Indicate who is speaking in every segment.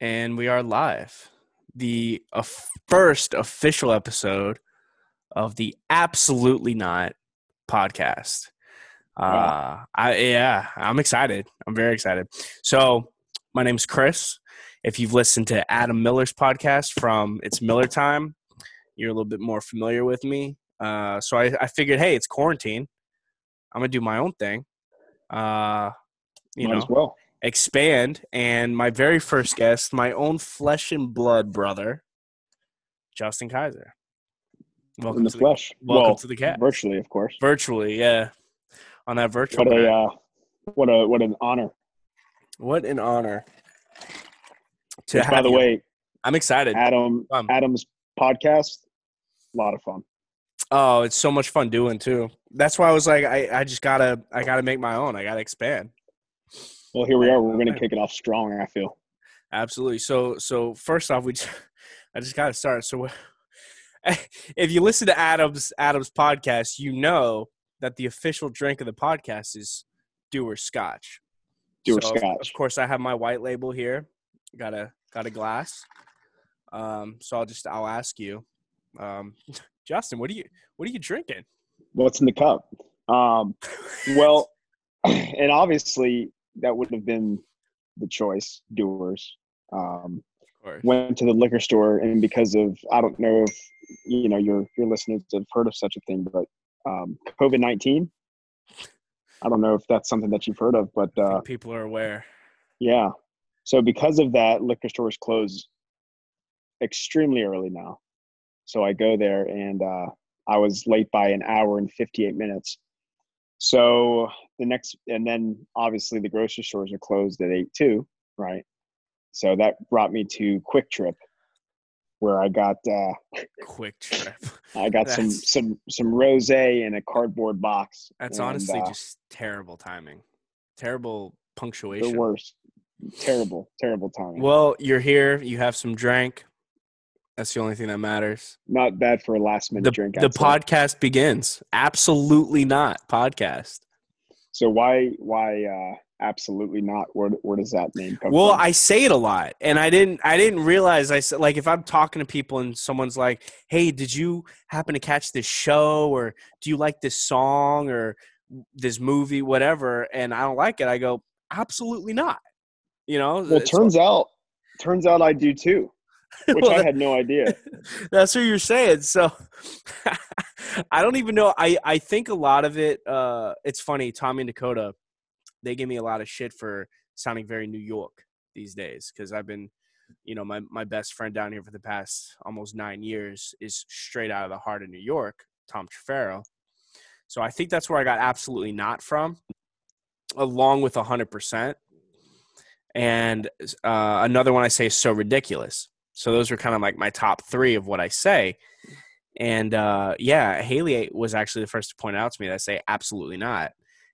Speaker 1: and we are live. The uh, first official episode of the Absolutely Not podcast. Uh,
Speaker 2: Wow.
Speaker 1: I yeah, I'm excited. I'm very excited. So, my name's Chris. If you've listened to Adam Miller's podcast from It's Miller Time, you're a little bit more familiar with me. Uh, so I, I figured, hey, it's quarantine. I'm gonna do my own thing. Uh, you
Speaker 2: Might
Speaker 1: know,
Speaker 2: as well.
Speaker 1: Expand and my very first guest my own flesh and blood brother justin kaiser welcome
Speaker 2: in the
Speaker 1: to
Speaker 2: flesh.
Speaker 1: welcome
Speaker 2: well,
Speaker 1: to the cat
Speaker 2: virtually, of course.
Speaker 1: virtually yeah on that virtual
Speaker 2: What a uh, what a what an honor.
Speaker 1: what an honor to
Speaker 2: Which, by the
Speaker 1: you.
Speaker 2: way,
Speaker 1: i'm excited
Speaker 2: Adam
Speaker 1: Fun.
Speaker 2: Adam's podcast, a lot of fun.
Speaker 1: oh it's so much fun doing too that's why i was like i, I just gotta i gotta make my own i gotta expand
Speaker 2: Well, here we are. We're going to kick it off strong. I feel.
Speaker 1: Absolutely. So so first off, we just, I just got to start. So if you listen to Adam's Adam's podcast, you know that the official drink of the podcast is Dewar's Scotch.
Speaker 2: Dewar's
Speaker 1: So,
Speaker 2: Scotch.
Speaker 1: Of course, I have my white label here. Got a got a glass. Um, so I'll just I'll ask you, um, Justin, what are you what are you drinking?
Speaker 2: What's in the cup? Um, well, and obviously that would have been the choice. Dewar's. Um,
Speaker 1: Of course.
Speaker 2: went to the liquor store and because of I don't know if you know your your listeners have heard of such a thing, but um, COVID nineteen. I don't know if that's something that you've heard of, but uh,
Speaker 1: people are aware.
Speaker 2: yeah. So because of that, liquor stores close extremely early now. So I go there and uh, I was late by an hour and fifty eight minutes. So the next, and then obviously the grocery stores are closed at eight too, right? So that brought me to QuikTrip, where I got uh,
Speaker 1: QuikTrip.
Speaker 2: I got some
Speaker 1: That's-
Speaker 2: some some rosé in a cardboard box.
Speaker 1: That's
Speaker 2: and,
Speaker 1: honestly
Speaker 2: uh,
Speaker 1: just terrible timing. Terrible punctuation the
Speaker 2: worst. Terrible, terrible timing.
Speaker 1: Well, you're here. You have some drink. That's the only thing that matters.
Speaker 2: Not bad for a last minute
Speaker 1: The,
Speaker 2: drink.
Speaker 1: the
Speaker 2: I'd
Speaker 1: podcast begins. Absolutely not podcast.
Speaker 2: So why why uh absolutely not? Where where does that name come
Speaker 1: Well,
Speaker 2: from?
Speaker 1: Well, I say it a lot, and I didn't. I didn't realize. I said like if I'm talking to people and someone's like, "Hey, did you happen to catch this show, or do you like this song, or this movie, whatever?" And I don't like it. I go, "Absolutely not." You know.
Speaker 2: well, turns out turns out I do too, which
Speaker 1: Well,
Speaker 2: I had no idea.
Speaker 1: That's what you're saying. So I don't even know. I, I think a lot of it, uh, it's funny. Tommy and Dakota, they give me a lot of shit for sounding very New York these days because I've been, you know, my, my best friend down here for the past almost nine years is straight out of the heart of New York, Tom Trefero. So I think that's where I got absolutely not from, along with 100%. And uh, another one I say is so ridiculous. So those are kind of like my top three of what I say. And uh, yeah, Haley was actually the first to point out to me that I say absolutely not.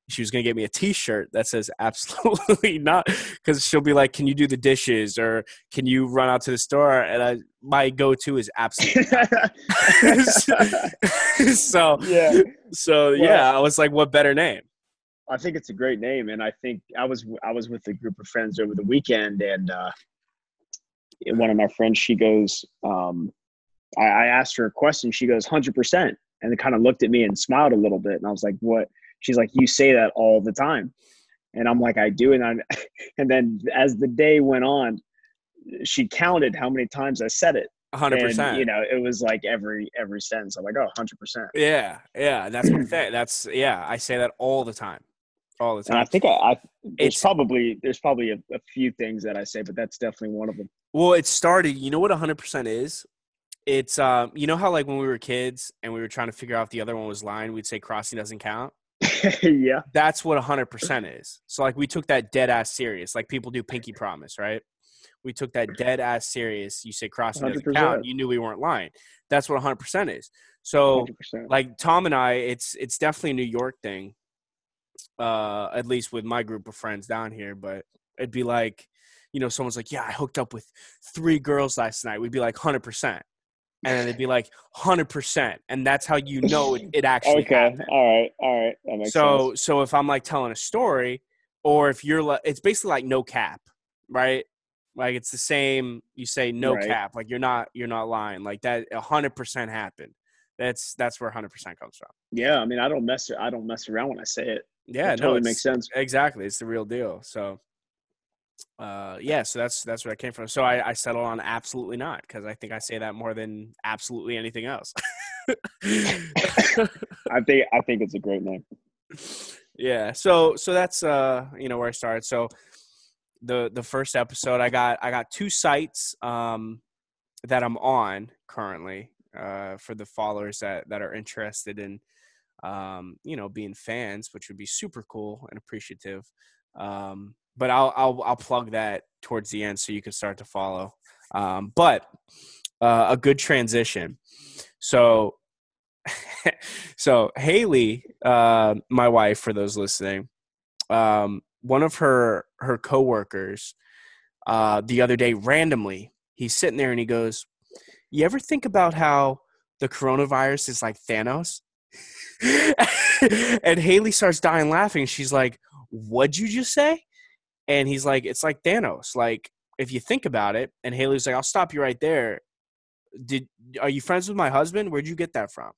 Speaker 1: She was going to get me a T-shirt that says absolutely not because she'll be like, "Can you do the dishes?" or "Can you run out to the store?" And I, my go-to is absolutely. not. so
Speaker 2: yeah,
Speaker 1: so yeah, I was like, "What better name?"
Speaker 2: I think it's a great name, and I think I was I was with a group of friends over the weekend, and uh, one of my friends, she goes, um, I, I asked her a question, she goes, hundred percent, and it kind of looked at me and smiled a little bit, and I was like, what? She's like, you say that all the time, and I'm like, I do, and I, and then as the day went on, she counted how many times I said it,
Speaker 1: hundred
Speaker 2: and
Speaker 1: percent.
Speaker 2: you know, it was like every every sentence. I'm like, oh, 100 percent.
Speaker 1: Yeah, yeah, that's my thing. That's yeah, I say that all the time, all the
Speaker 2: And I think I, I there's
Speaker 1: It's-
Speaker 2: probably there's probably a, a few things that I say, but that's definitely one of them.
Speaker 1: Well, it started. You know what 100% is? It's um, you know how like when we were kids and we were trying to figure out if the other one was lying, we'd say crossing doesn't count.
Speaker 2: yeah.
Speaker 1: That's what 100% is. So like we took that dead ass serious. Like people do pinky promise, right? We took that dead ass serious. You say crossing doesn't count. You knew we weren't lying. That's what 100% is. So
Speaker 2: 100%.
Speaker 1: like Tom and I, it's it's definitely a New York thing. Uh, at least with my group of friends down here, but it'd be like, you know, someone's like, "Yeah, I hooked up with three girls last night." We'd be like, hundred percent, and then they'd be like, hundred percent, and that's how you know it, it actually
Speaker 2: Okay.
Speaker 1: happened.
Speaker 2: All right. All right. That makes
Speaker 1: So,
Speaker 2: sense.
Speaker 1: so if I'm like telling a story, or if you're like, it's basically like no cap, right? Like it's the same. You say no
Speaker 2: Right.
Speaker 1: cap. Like you're not you're not lying. Like that. hundred percent happened. That's that's where hundred percent comes from.
Speaker 2: Yeah, I mean, I don't mess. I don't mess around when I say it.
Speaker 1: Yeah,
Speaker 2: it
Speaker 1: no,
Speaker 2: totally makes sense.
Speaker 1: Exactly, it's the real deal. So, uh, yeah, so that's that's where I came from. So I, I settled on absolutely not because I think I say that more than absolutely anything else.
Speaker 2: I think. I think it's a great name.
Speaker 1: yeah so so that's uh you know where i started so the the first episode i got i got two sites um that i'm on currently uh for the followers that that are interested in um you know being fans which would be super cool and appreciative um but i'll i'll, I'll plug that towards the end so you can start to follow um but uh, a good transition so so Haley, uh, my wife, for those listening, um, one of her her coworkers, uh, the other day, randomly, he's sitting there and he goes, "You ever think about how the coronavirus is like Thanos?" and Haley starts dying laughing. She's like, "What'd you just say?" And he's like, "It's like Thanos. Like if you think about it." And Haley's like, "I'll stop you right there." Did are you friends with my husband? Where'd you get that from?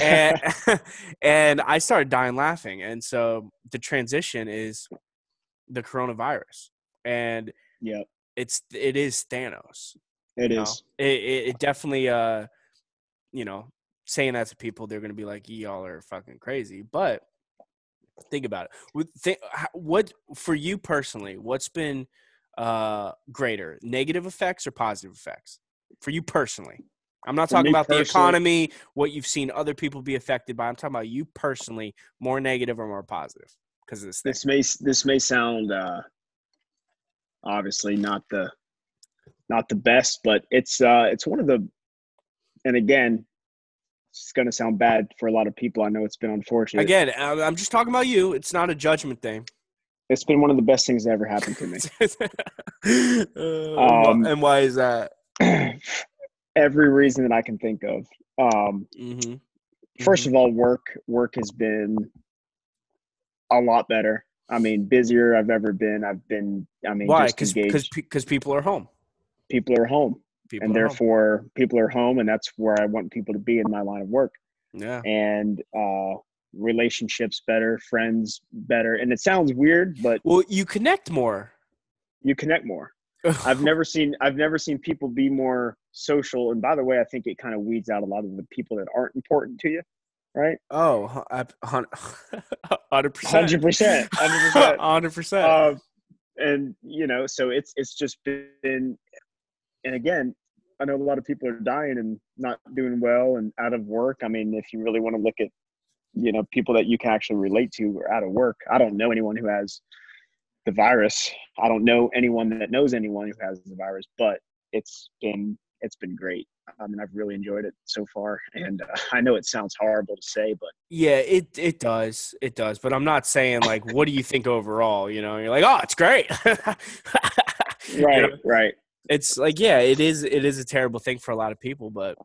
Speaker 1: and and I started dying laughing. And so the transition is the coronavirus, and
Speaker 2: yeah,
Speaker 1: it's it is Thanos.
Speaker 2: it is.
Speaker 1: It, it it definitely uh, you know, saying that to people, they're gonna be like, "Y'all are fucking crazy." But think about it. With th- what for you personally? What's been uh greater, negative effects or positive effects for you personally? I'm not
Speaker 2: For
Speaker 1: talking about the economy, what you've seen other people be affected by. I'm talking about you personally, more negative or more positive because this thing.
Speaker 2: This may this may sound uh, obviously not the not the best, but it's uh, it's one of the. And again, it's going to sound bad for a lot of people. I know it's been unfortunate.
Speaker 1: Again, I'm just talking about you. It's not a judgment thing.
Speaker 2: it's been one of the best things that ever happened to me.
Speaker 1: Uh,
Speaker 2: Um,
Speaker 1: and why is that?
Speaker 2: Every reason that I can think of. Um,
Speaker 1: hmm
Speaker 2: 1st of all, work work has been a lot better. I mean, busier I've ever been. I've been. I mean,
Speaker 1: Why? Because because people are home.
Speaker 2: people are home,
Speaker 1: People
Speaker 2: and
Speaker 1: are home.
Speaker 2: therefore people are home, and that's where I want people to be in my line of work.
Speaker 1: yeah.
Speaker 2: And uh, relationships better, friends better. And it sounds weird, but
Speaker 1: Well, you connect more.
Speaker 2: you connect more. I've never seen I've never seen people be more social. And by the way, I think it kind of weeds out a lot of the people that aren't important to you, right?
Speaker 1: oh, hu- I- hun- hundred percent.
Speaker 2: Hundred percent, hundred percent.
Speaker 1: Hundred percent.
Speaker 2: Um, and you know, so it's it's just been, and again, I know a lot of people are dying and not doing well and out of work. I mean, if you really want to look at, you know, people that you can actually relate to are out of work. I don't know anyone who has the virus. I don't know anyone that knows anyone who has the virus, but it's been it's been great. I mean, I've really enjoyed it so far, and uh, I know it sounds horrible to say, but
Speaker 1: Yeah, it it does. It does. But I'm not saying like what do you think overall, you know? You're like, "Oh, it's great." You
Speaker 2: right,
Speaker 1: know?
Speaker 2: right.
Speaker 1: It's like, yeah, it is it is a terrible thing for a lot of people, but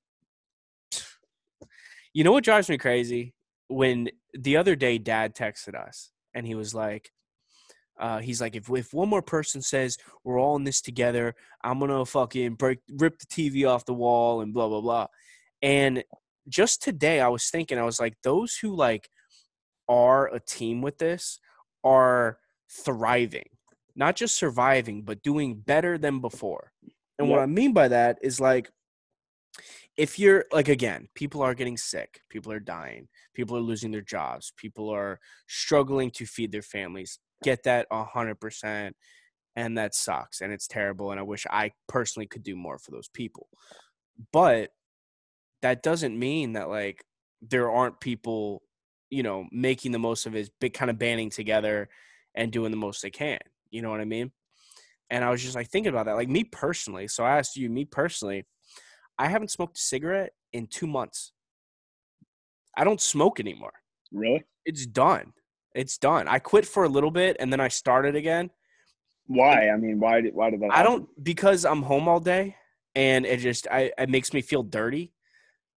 Speaker 1: you know what drives me crazy? When the other day dad texted us and he was like uh, he's like, if if one more person says we're all in this together, I'm gonna fucking break rip the TV off the wall and blah blah blah. And just today, I was thinking, I was like, those who like are a team with this are thriving, not just surviving, but doing better than before. And what I mean by that is like, if you're like, again, people are getting sick, people are dying, people are losing their jobs, people are struggling to feed their families. Get that a hundred percent, and that sucks, and it's terrible. And I wish I personally could do more for those people, but that doesn't mean that like there aren't people, you know, making the most of it, big kind of banding together and doing the most they can. You know what I mean? And I was just like thinking about that, like me personally. So I asked you, me personally, I haven't smoked a cigarette in two months. I don't smoke anymore.
Speaker 2: Really?
Speaker 1: It's done. It's done. I quit for a little bit and then I started again.
Speaker 2: Why? I mean, why did why did that?
Speaker 1: I don't because I'm home all day and it just I it makes me feel dirty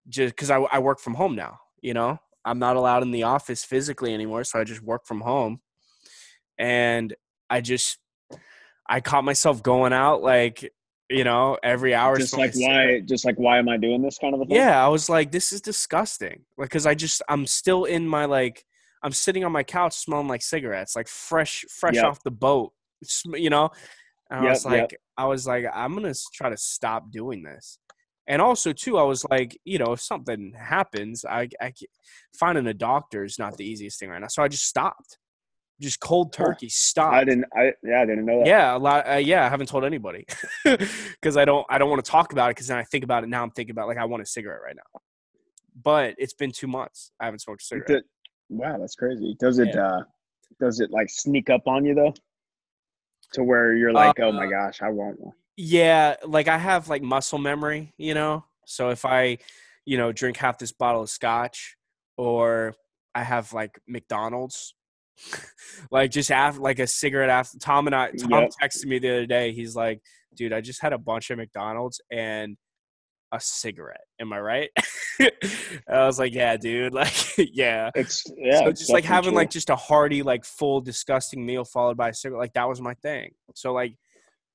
Speaker 1: just because I, I work from home now. You know, I'm not allowed in the office physically anymore, so I just work from home, and I just I caught myself going out like you know every hour.
Speaker 2: just like why just like why am I doing this kind of a thing?
Speaker 1: Yeah, I was like, this is disgusting. Like, cause I just I'm still in my like I'm sitting on my couch smelling like cigarettes, like fresh fresh
Speaker 2: Yep.
Speaker 1: off the boat. You know, and I
Speaker 2: Yep,
Speaker 1: was
Speaker 2: yep.
Speaker 1: like, I was like, I'm gonna try to stop doing this. And also too, I was like, you know, if something happens, I, I finding a doctor is not the easiest thing right now. So I just stopped, just cold turkey Stop.
Speaker 2: I didn't I yeah, I didn't know that.
Speaker 1: Yeah, a lot. Uh, yeah, I haven't told anybody because I don't. I don't want to talk about it because then I think about it now. I'm thinking about like I want a cigarette right now, but it's been two months. I haven't smoked a cigarette.
Speaker 2: Wow, that's crazy. Does it uh does it like sneak up on you though? To where you're like, oh my
Speaker 1: Uh,
Speaker 2: gosh, I want one.
Speaker 1: Yeah, like I have like muscle memory, you know. So if I, you know, drink half this bottle of scotch, or I have like McDonald's, like just after like a cigarette after Tom and I. Tom
Speaker 2: Yep.
Speaker 1: texted me the other day. He's like, "Dude, I just had a bunch of McDonald's and a cigarette. Am I right?" I was like, "Yeah, dude. Like, yeah."
Speaker 2: It's yeah.
Speaker 1: so just like having
Speaker 2: true.
Speaker 1: like just a hearty, like full, disgusting meal followed by a cigarette, like that was my thing. So like,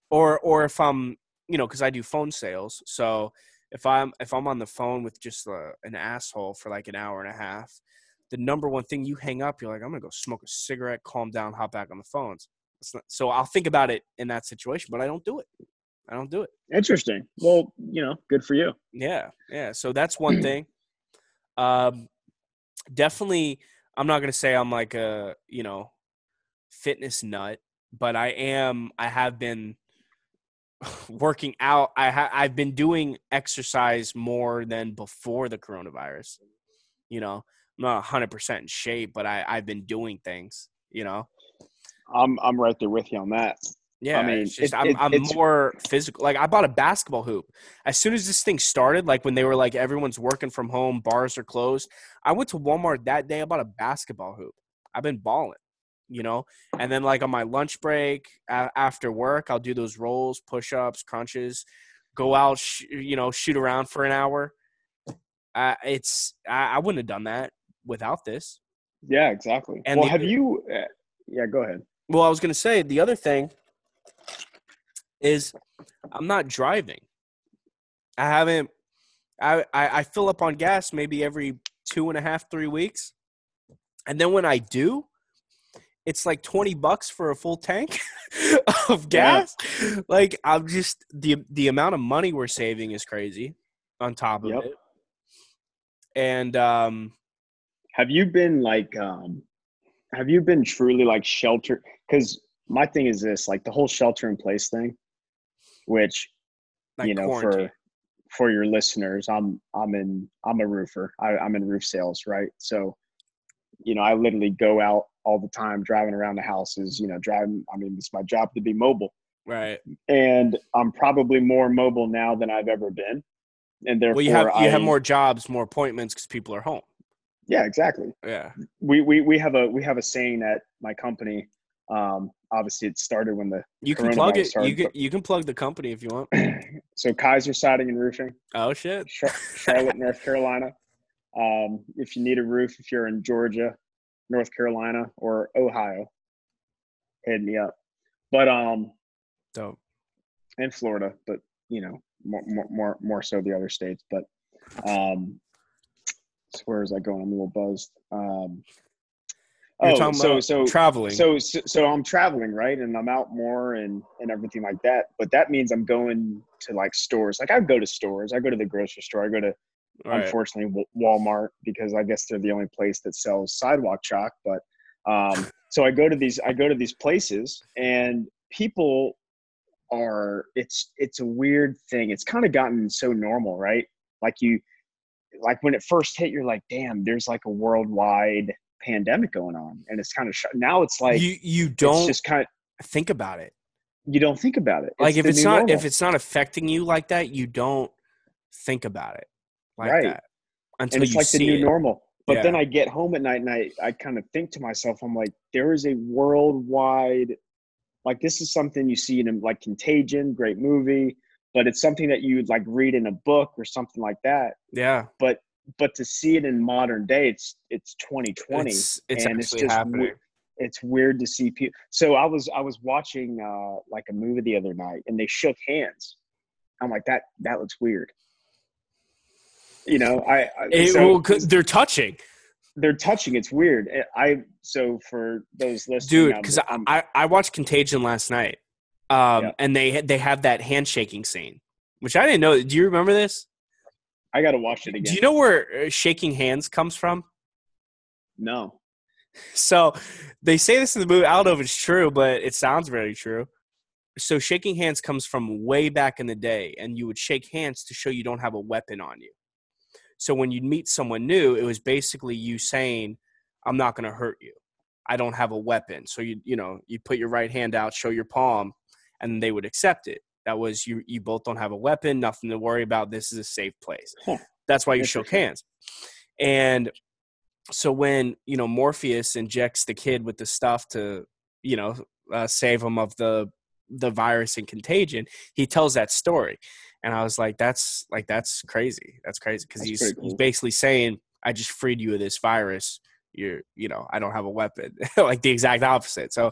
Speaker 1: or or if I'm, you know, because I do phone sales, so if I'm if I'm on the phone with just uh an asshole for like an hour and a half, the number one thing you hang up, you're like, I'm gonna go smoke a cigarette, calm down, hop back on the phones. Not, so I'll think about it in that situation, but I don't do it. I don't do it.
Speaker 2: interesting. Well, you know, good for you.
Speaker 1: Yeah, yeah. So that's one thing. Um, definitely, I'm not gonna say I'm like a you know fitness nut, but I am. I have been working out. I ha- I've been doing exercise more than before the coronavirus. You know, I'm not 100 percent in shape, but I I've been doing things. You know,
Speaker 2: I'm I'm right there with you on that.
Speaker 1: yeah.
Speaker 2: I mean,
Speaker 1: it's just
Speaker 2: it-
Speaker 1: I'm
Speaker 2: it-
Speaker 1: I'm
Speaker 2: it's-
Speaker 1: more physical. Like I bought a basketball hoop as soon as this thing started. Like when they were like everyone's working from home, bars are closed. I went to Walmart that day. I bought a basketball hoop. I've been balling, you know. And then like on my lunch break a- after work, I'll do those rolls, push ups, crunches, go out, sh- you know, shoot around for an hour. Uh, it's I, I wouldn't have done that without this.
Speaker 2: Yeah, exactly.
Speaker 1: And
Speaker 2: well,
Speaker 1: the
Speaker 2: have you? Uh, yeah, go ahead.
Speaker 1: Well, I was gonna say the other thing is I'm not driving. I haven't. I, I I fill up on gas maybe every two and a half three weeks, and then when I do, it's like twenty bucks for a full tank of
Speaker 2: Yeah.
Speaker 1: gas. Like I'm just the the amount of money we're saving is crazy. On top of
Speaker 2: Yep.
Speaker 1: it, and um,
Speaker 2: Have you been like, um, have you been truly like shelter? Because my thing is this, like the whole shelter in place thing, which
Speaker 1: like
Speaker 2: you know
Speaker 1: quarantine.
Speaker 2: for for your listeners, I'm I'm in I'm a roofer. I, I'm in roof sales, right? So, you know, I literally go out all the time, driving around the houses. You know, driving. I mean, it's my job to be mobile,
Speaker 1: right.
Speaker 2: and I'm probably more mobile now than I've ever been. And therefore,
Speaker 1: Well, you have you have more jobs, more appointments because people are home.
Speaker 2: Yeah, exactly.
Speaker 1: Yeah.
Speaker 2: we, we we have a we have a saying at my company. Um, obviously, it started when the
Speaker 1: You can plug it.
Speaker 2: started,
Speaker 1: You can you can plug the company if you want.
Speaker 2: so Kaiser Siding and Roofing,
Speaker 1: Oh shit.
Speaker 2: Charlotte, North Carolina. Um, if you need a roof, if you're in Georgia, North Carolina, or Ohio, hit me up. But um,
Speaker 1: Dope.
Speaker 2: in Florida, but you know, more more more, more so the other states. But um, where is that going? I'm a little buzzed. Um,
Speaker 1: You're
Speaker 2: oh,
Speaker 1: talking
Speaker 2: so
Speaker 1: about
Speaker 2: so
Speaker 1: traveling.
Speaker 2: so, so so I'm traveling, right? And I'm out more and and everything like that. But that means I'm going to like stores. Like I go to stores. I go to the grocery store. I go to
Speaker 1: right.
Speaker 2: unfortunately Walmart because I guess they're the only place that sells sidewalk chalk. But um, so I go to these I go to these places and people are it's it's a weird thing. It's kind of gotten so normal, right? Like you like when it first hit, you're like, damn, there's like a worldwide pandemic going on, and it's kind of sh- now it's like
Speaker 1: you you don't
Speaker 2: just kind of
Speaker 1: think about it.
Speaker 2: you don't think about it.
Speaker 1: Like if it's not
Speaker 2: normal.
Speaker 1: if it's not affecting you like that, you don't think about it like
Speaker 2: Right.
Speaker 1: that until
Speaker 2: and it's
Speaker 1: you
Speaker 2: like the
Speaker 1: see
Speaker 2: new
Speaker 1: it.
Speaker 2: normal. But then I get home at night and I, I kind of think to myself, I'm like, there is a worldwide, like this is something you see in a, like Contagion, great movie, but it's something that you would like read in a book or something like that.
Speaker 1: Yeah.
Speaker 2: But but to see it in modern day, it's it's 2020,
Speaker 1: It's it's
Speaker 2: and it's just
Speaker 1: happening.
Speaker 2: we- it's weird to see people. So I was I was watching uh, like a movie the other night, and they shook hands. I'm like that that looks weird. You know, I, I
Speaker 1: It-
Speaker 2: so
Speaker 1: well, they're touching,
Speaker 2: they're touching. It's weird. I so for those listening,
Speaker 1: dude. Because I I watched Contagion last night, um,
Speaker 2: Yeah.
Speaker 1: and they they have that handshaking scene, which I didn't know. Do you remember this?
Speaker 2: I got to watch it again.
Speaker 1: Do you know where uh, shaking hands comes from?
Speaker 2: no,
Speaker 1: So they say this in the movie. I don't know if it's true, but it sounds very true. So shaking hands comes from way back in the day, and you would shake hands to show you don't have a weapon on you. So when you'd meet someone new, it was basically you saying, "I'm not going to hurt you. I don't have a weapon." So you you know you put your right hand out, show your palm, and they would accept it. That was you. You both don't have a weapon, nothing to worry about. This is a safe place.
Speaker 2: Huh.
Speaker 1: That's why you shook hands. And so when you know Morpheus injects the kid with the stuff to you know uh, save him of the the virus and contagion, he tells that story, and I was like, that's like that's crazy. That's crazy because he's
Speaker 2: pretty
Speaker 1: he's basically saying, I just freed you of this virus. You're you know I don't have a weapon, like the exact opposite. So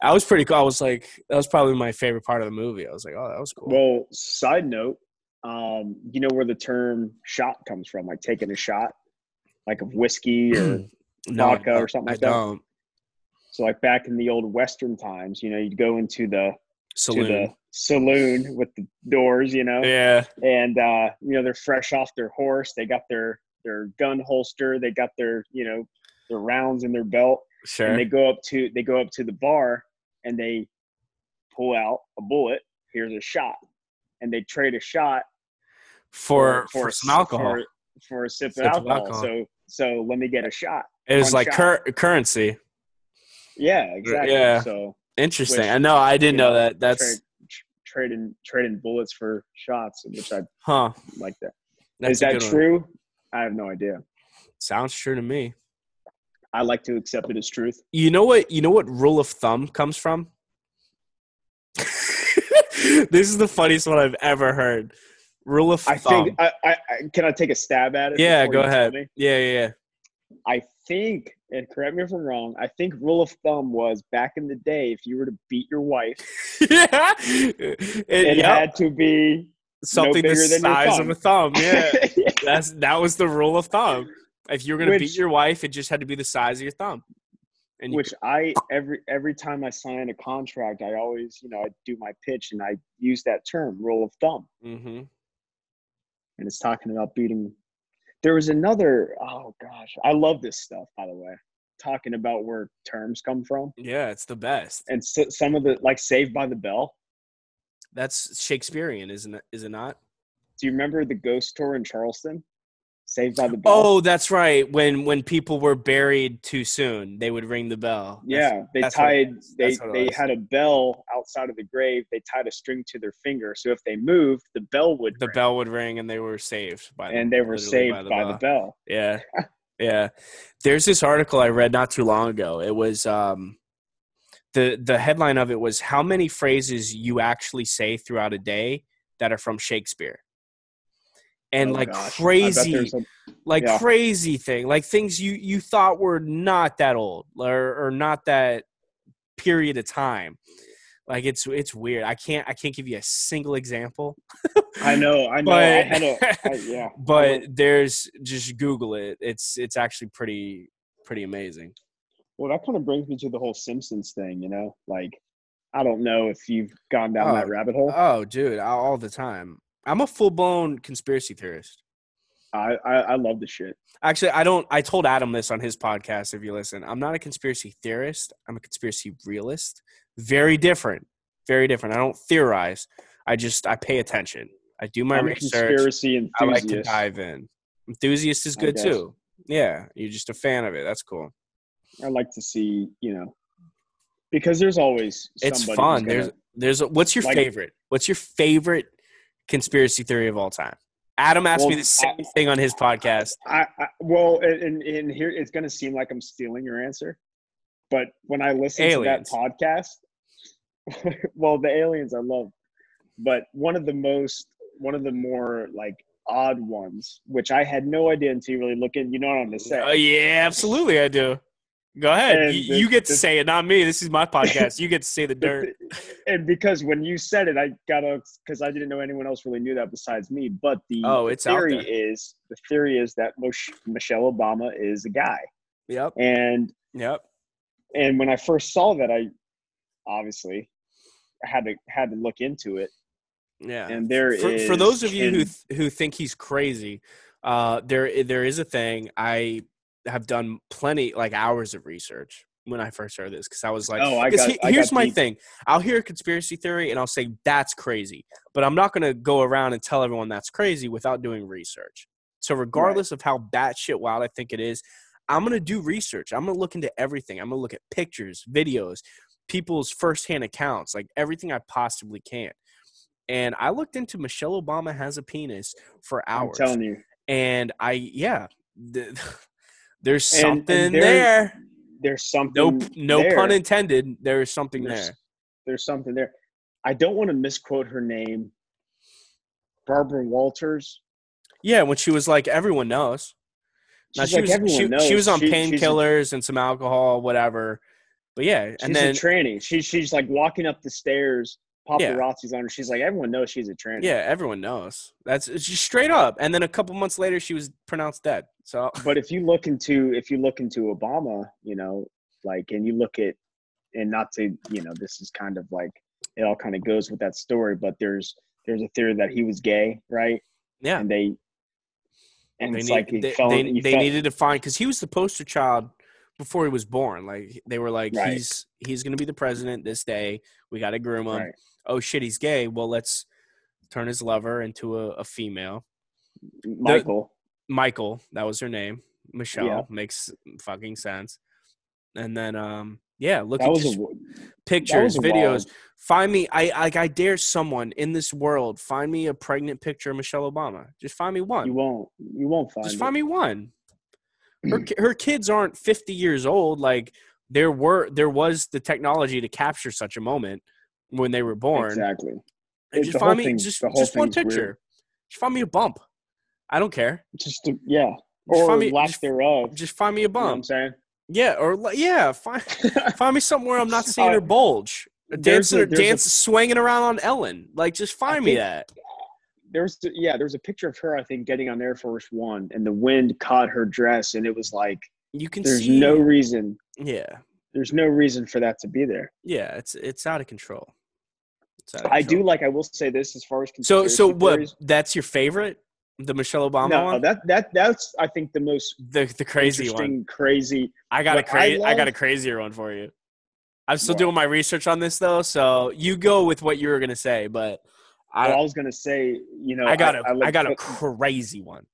Speaker 1: I was pretty cool. I was like, that was probably my favorite part of the movie. I was like, oh, that was cool.
Speaker 2: Well, side note, um, you know where the term "shot" comes from? Like taking a shot, like of whiskey or
Speaker 1: no,
Speaker 2: vodka or something
Speaker 1: I
Speaker 2: like that?
Speaker 1: don't.
Speaker 2: so. Like back in the old Western times, you know, you'd go into the to
Speaker 1: Saloon.
Speaker 2: the saloon with the doors, you know,
Speaker 1: Yeah.
Speaker 2: and uh, you know they're fresh off their horse. They got their their gun holster. They got their you know their rounds in their belt,
Speaker 1: Sure.
Speaker 2: and they go up to they go up to the bar and they pull out a bullet. Here's a shot, and they trade a shot
Speaker 1: for for,
Speaker 2: a-
Speaker 1: some alcohol.
Speaker 2: for, for a sip,
Speaker 1: Sip
Speaker 2: of
Speaker 1: of
Speaker 2: alcohol.
Speaker 1: alcohol.
Speaker 2: So so let me get a shot.
Speaker 1: it was like cur- currency.
Speaker 2: Yeah, exactly.
Speaker 1: Yeah.
Speaker 2: So
Speaker 1: Interesting.
Speaker 2: Which,
Speaker 1: I know. I didn't know
Speaker 2: know,
Speaker 1: that. That's
Speaker 2: trade, trading trading bullets for shots, which I
Speaker 1: huh.
Speaker 2: like that.
Speaker 1: That's
Speaker 2: Is that
Speaker 1: good one.
Speaker 2: true? I have no idea.
Speaker 1: Sounds true to me.
Speaker 2: I like to accept it as truth.
Speaker 1: You know what? You know what rule of thumb comes from? this is the funniest one I've ever heard. Rule of
Speaker 2: I
Speaker 1: thumb.
Speaker 2: think. I, I, I can I take a stab at it?
Speaker 1: yeah, go ahead.
Speaker 2: me?
Speaker 1: Yeah, yeah,
Speaker 2: I think, and correct me if I'm wrong. I think rule of thumb was back in the day, if you were to beat your wife,
Speaker 1: yeah. yeah. It,
Speaker 2: it
Speaker 1: yep,
Speaker 2: had to be
Speaker 1: something the
Speaker 2: bigger than your
Speaker 1: size of a thumb. Yeah, that's that was the rule of thumb. If you were gonna beat your wife, it just had to be the size of your thumb. And you
Speaker 2: which I every every time I sign a contract, I always you know I do my pitch and I use that term rule of thumb,
Speaker 1: hmm
Speaker 2: and it's talking about beating. There was another. Oh gosh, I love this stuff. By the way, talking about where terms come from,
Speaker 1: Yeah, it's the best.
Speaker 2: and so, some of the like Saved by the Bell.
Speaker 1: That's Shakespearean, isn't it? Is it not?
Speaker 2: Do you remember the ghost tour in Charleston? Saved by the Bell.
Speaker 1: Oh, that's right. When when people were buried too soon, they would ring the bell. That's-
Speaker 2: Yeah, they
Speaker 1: that's
Speaker 2: tied. They
Speaker 1: That's what it
Speaker 2: they had a bell outside of the grave. They tied a string to their finger, so if they moved, the bell would.
Speaker 1: the
Speaker 2: ring,
Speaker 1: bell would ring, and they were saved by. the-
Speaker 2: and they were saved by the, bell.
Speaker 1: Yeah, yeah. There's this article I read not too long ago. It was um, the the headline of it was how many phrases you actually say throughout a day that are from Shakespeare, and
Speaker 2: Oh,
Speaker 1: like
Speaker 2: gosh.
Speaker 1: Crazy, like
Speaker 2: yeah.
Speaker 1: crazy thing, like things you you thought were not that old or or not that period of time. Like it's it's weird. I can't I can't give you a single example.
Speaker 2: I know. I know. I
Speaker 1: But-
Speaker 2: had a. I, yeah.
Speaker 1: But there's just Google it. It's it's actually pretty pretty amazing.
Speaker 2: well, that kind of brings me to the whole Simpsons thing. You know, like I don't know if you've gone down that
Speaker 1: Oh,
Speaker 2: rabbit hole.
Speaker 1: Oh, dude, all the time. I'm a full blown conspiracy theorist.
Speaker 2: I, I I love the shit.
Speaker 1: Actually, I don't. I told Adam this on his podcast. If you listen, I'm not a conspiracy theorist. I'm a conspiracy realist. Very different. Very different. I don't theorize. I just I pay attention. I do my
Speaker 2: I'm
Speaker 1: research.
Speaker 2: conspiracy
Speaker 1: I like to dive in. Enthusiast is good too. Yeah, you're just a fan of it. That's cool.
Speaker 2: I like to see, you know, because there's always
Speaker 1: It's fun.
Speaker 2: gonna-
Speaker 1: There's there's a, what's your
Speaker 2: Like-
Speaker 1: favorite? What's your favorite conspiracy theory of all time? Adam asked me the same
Speaker 2: I-
Speaker 1: thing on his podcast.
Speaker 2: I, I well, and, and here it's going to seem like I'm stealing your answer, but when I listen
Speaker 1: Aliens.
Speaker 2: to that podcast, well, the aliens I love, but one of the most, one of the more like odd ones, which I had no idea until you really look in. You know what I'm going to say?
Speaker 1: Oh yeah, absolutely, I do. Go ahead. You,
Speaker 2: the-
Speaker 1: you get to
Speaker 2: the-
Speaker 1: say it, not me. This is my podcast. You get to say the dirt.
Speaker 2: and because when you said it, I got to because I didn't know anyone else really knew that besides me. But the,
Speaker 1: Oh, it's
Speaker 2: theory is the theory is that Michelle Obama is a guy,
Speaker 1: Yep.
Speaker 2: and
Speaker 1: Yep.
Speaker 2: and when I first saw that, I obviously had to had to look into it.
Speaker 1: Yeah.
Speaker 2: And there
Speaker 1: for, for those of you who th- who think he's crazy, uh, there there is a thing. I have done plenty like hours of research when I first heard this because I was like,
Speaker 2: Oh, I got-
Speaker 1: he-
Speaker 2: I
Speaker 1: here's my
Speaker 2: deep.
Speaker 1: thing. I'll hear a conspiracy theory and I'll say that's crazy, but I'm not gonna go around and tell everyone that's crazy without doing research. So regardless of how batshit wild I think it is, I'm gonna do research. I'm gonna look into everything. I'm gonna look at pictures, videos, people's firsthand accounts, like everything I possibly can. And I looked into Michelle Obama has a penis for
Speaker 2: I'm
Speaker 1: hours,
Speaker 2: telling you,
Speaker 1: and I yeah, th- there's
Speaker 2: And- and
Speaker 1: something
Speaker 2: there-
Speaker 1: there.
Speaker 2: there's something.
Speaker 1: No, no
Speaker 2: there.
Speaker 1: pun intended. There is something
Speaker 2: There's,
Speaker 1: there.
Speaker 2: there's something there. I don't want to misquote her name. Barbara Walters.
Speaker 1: Yeah, when she was like, everyone knows. Now, she
Speaker 2: like
Speaker 1: was
Speaker 2: everyone
Speaker 1: she,
Speaker 2: knows.
Speaker 1: she was on
Speaker 2: She-
Speaker 1: painkillers and some alcohol, whatever. But yeah,
Speaker 2: She's
Speaker 1: and then
Speaker 2: a tranny. She, she's like walking up the stairs.
Speaker 1: Yeah.
Speaker 2: Paparazzi's on her. She's like, everyone knows she's a tranny.
Speaker 1: yeah, everyone knows. That's just straight up. And then a couple months later, she was pronounced dead. So
Speaker 2: But if you look into if you look into Obama, you know, like, and you look at, and not to, you know, this is kind of like it all kind of goes with that story. But there's there's a theory that he was gay, right?
Speaker 1: yeah,
Speaker 2: And they, and
Speaker 1: they,
Speaker 2: it's
Speaker 1: need,
Speaker 2: like
Speaker 1: they,
Speaker 2: fell,
Speaker 1: they, they
Speaker 2: fell-
Speaker 1: needed to find because he was the poster child before he was born. Like they were like,
Speaker 2: Right.
Speaker 1: he's he's gonna be the president this day. We got to groom him.
Speaker 2: right.
Speaker 1: Oh shit, he's gay. Well, let's turn his lover into a, a female.
Speaker 2: Michael.
Speaker 1: Michael, that was her name. Michelle
Speaker 2: Yeah.
Speaker 1: makes fucking sense. And then, um, yeah, look
Speaker 2: that
Speaker 1: at just
Speaker 2: a
Speaker 1: pictures, videos.
Speaker 2: wild-
Speaker 1: Find me. I like. I dare someone in this world find me a pregnant picture of Michelle Obama. Just find me one.
Speaker 2: You won't. You won't find.
Speaker 1: Just
Speaker 2: it.
Speaker 1: find me one. Her her kids aren't fifty years old. Like there were there was the technology to capture such a moment when they were born.
Speaker 2: Exactly.
Speaker 1: And just find me
Speaker 2: thing-
Speaker 1: just just one
Speaker 2: thing's weird.
Speaker 1: picture. Just find me a bump. I don't care.
Speaker 2: Just to, yeah,
Speaker 1: Just
Speaker 2: or
Speaker 1: find me-
Speaker 2: lack
Speaker 1: just-
Speaker 2: thereof.
Speaker 1: Just find me a
Speaker 2: you know what I'm
Speaker 1: bump.
Speaker 2: saying?
Speaker 1: Yeah, or yeah, find find me somewhere I'm not seeing
Speaker 2: Uh,
Speaker 1: her bulge. Dancing,
Speaker 2: a- there's a-
Speaker 1: dance, swinging around on Ellen. Like, just find me
Speaker 2: think-
Speaker 1: that.
Speaker 2: There's yeah, there's a picture of her I think getting on Air Force One, and the wind caught her dress, and it was like
Speaker 1: You can
Speaker 2: there's
Speaker 1: see.
Speaker 2: no reason.
Speaker 1: Yeah,
Speaker 2: There's no reason for that to be there.
Speaker 1: yeah. It's it's out of control. Out of
Speaker 2: I do like. I will say this as far as
Speaker 1: So so what?
Speaker 2: theories-
Speaker 1: That's your favorite, the Michelle Obama
Speaker 2: No,
Speaker 1: one,
Speaker 2: that that that's I think the most
Speaker 1: the the crazy one.
Speaker 2: crazy.
Speaker 1: I got a
Speaker 2: what I
Speaker 1: crazy. I, got a crazier one for you. I'm still doing my research on this though, so you go with what you were gonna say, but I
Speaker 2: I was gonna say, you know,
Speaker 1: I got a I,
Speaker 2: like
Speaker 1: got a crazy one.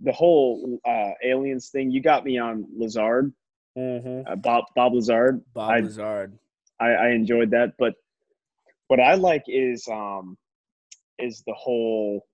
Speaker 2: the whole uh, aliens thing. You got me on Lazar,
Speaker 1: Mm-hmm.
Speaker 2: uh, Bob Bob Lazar.
Speaker 1: Bob
Speaker 2: I-
Speaker 1: Lazar.
Speaker 2: I, I enjoyed that. But what I like is um is the whole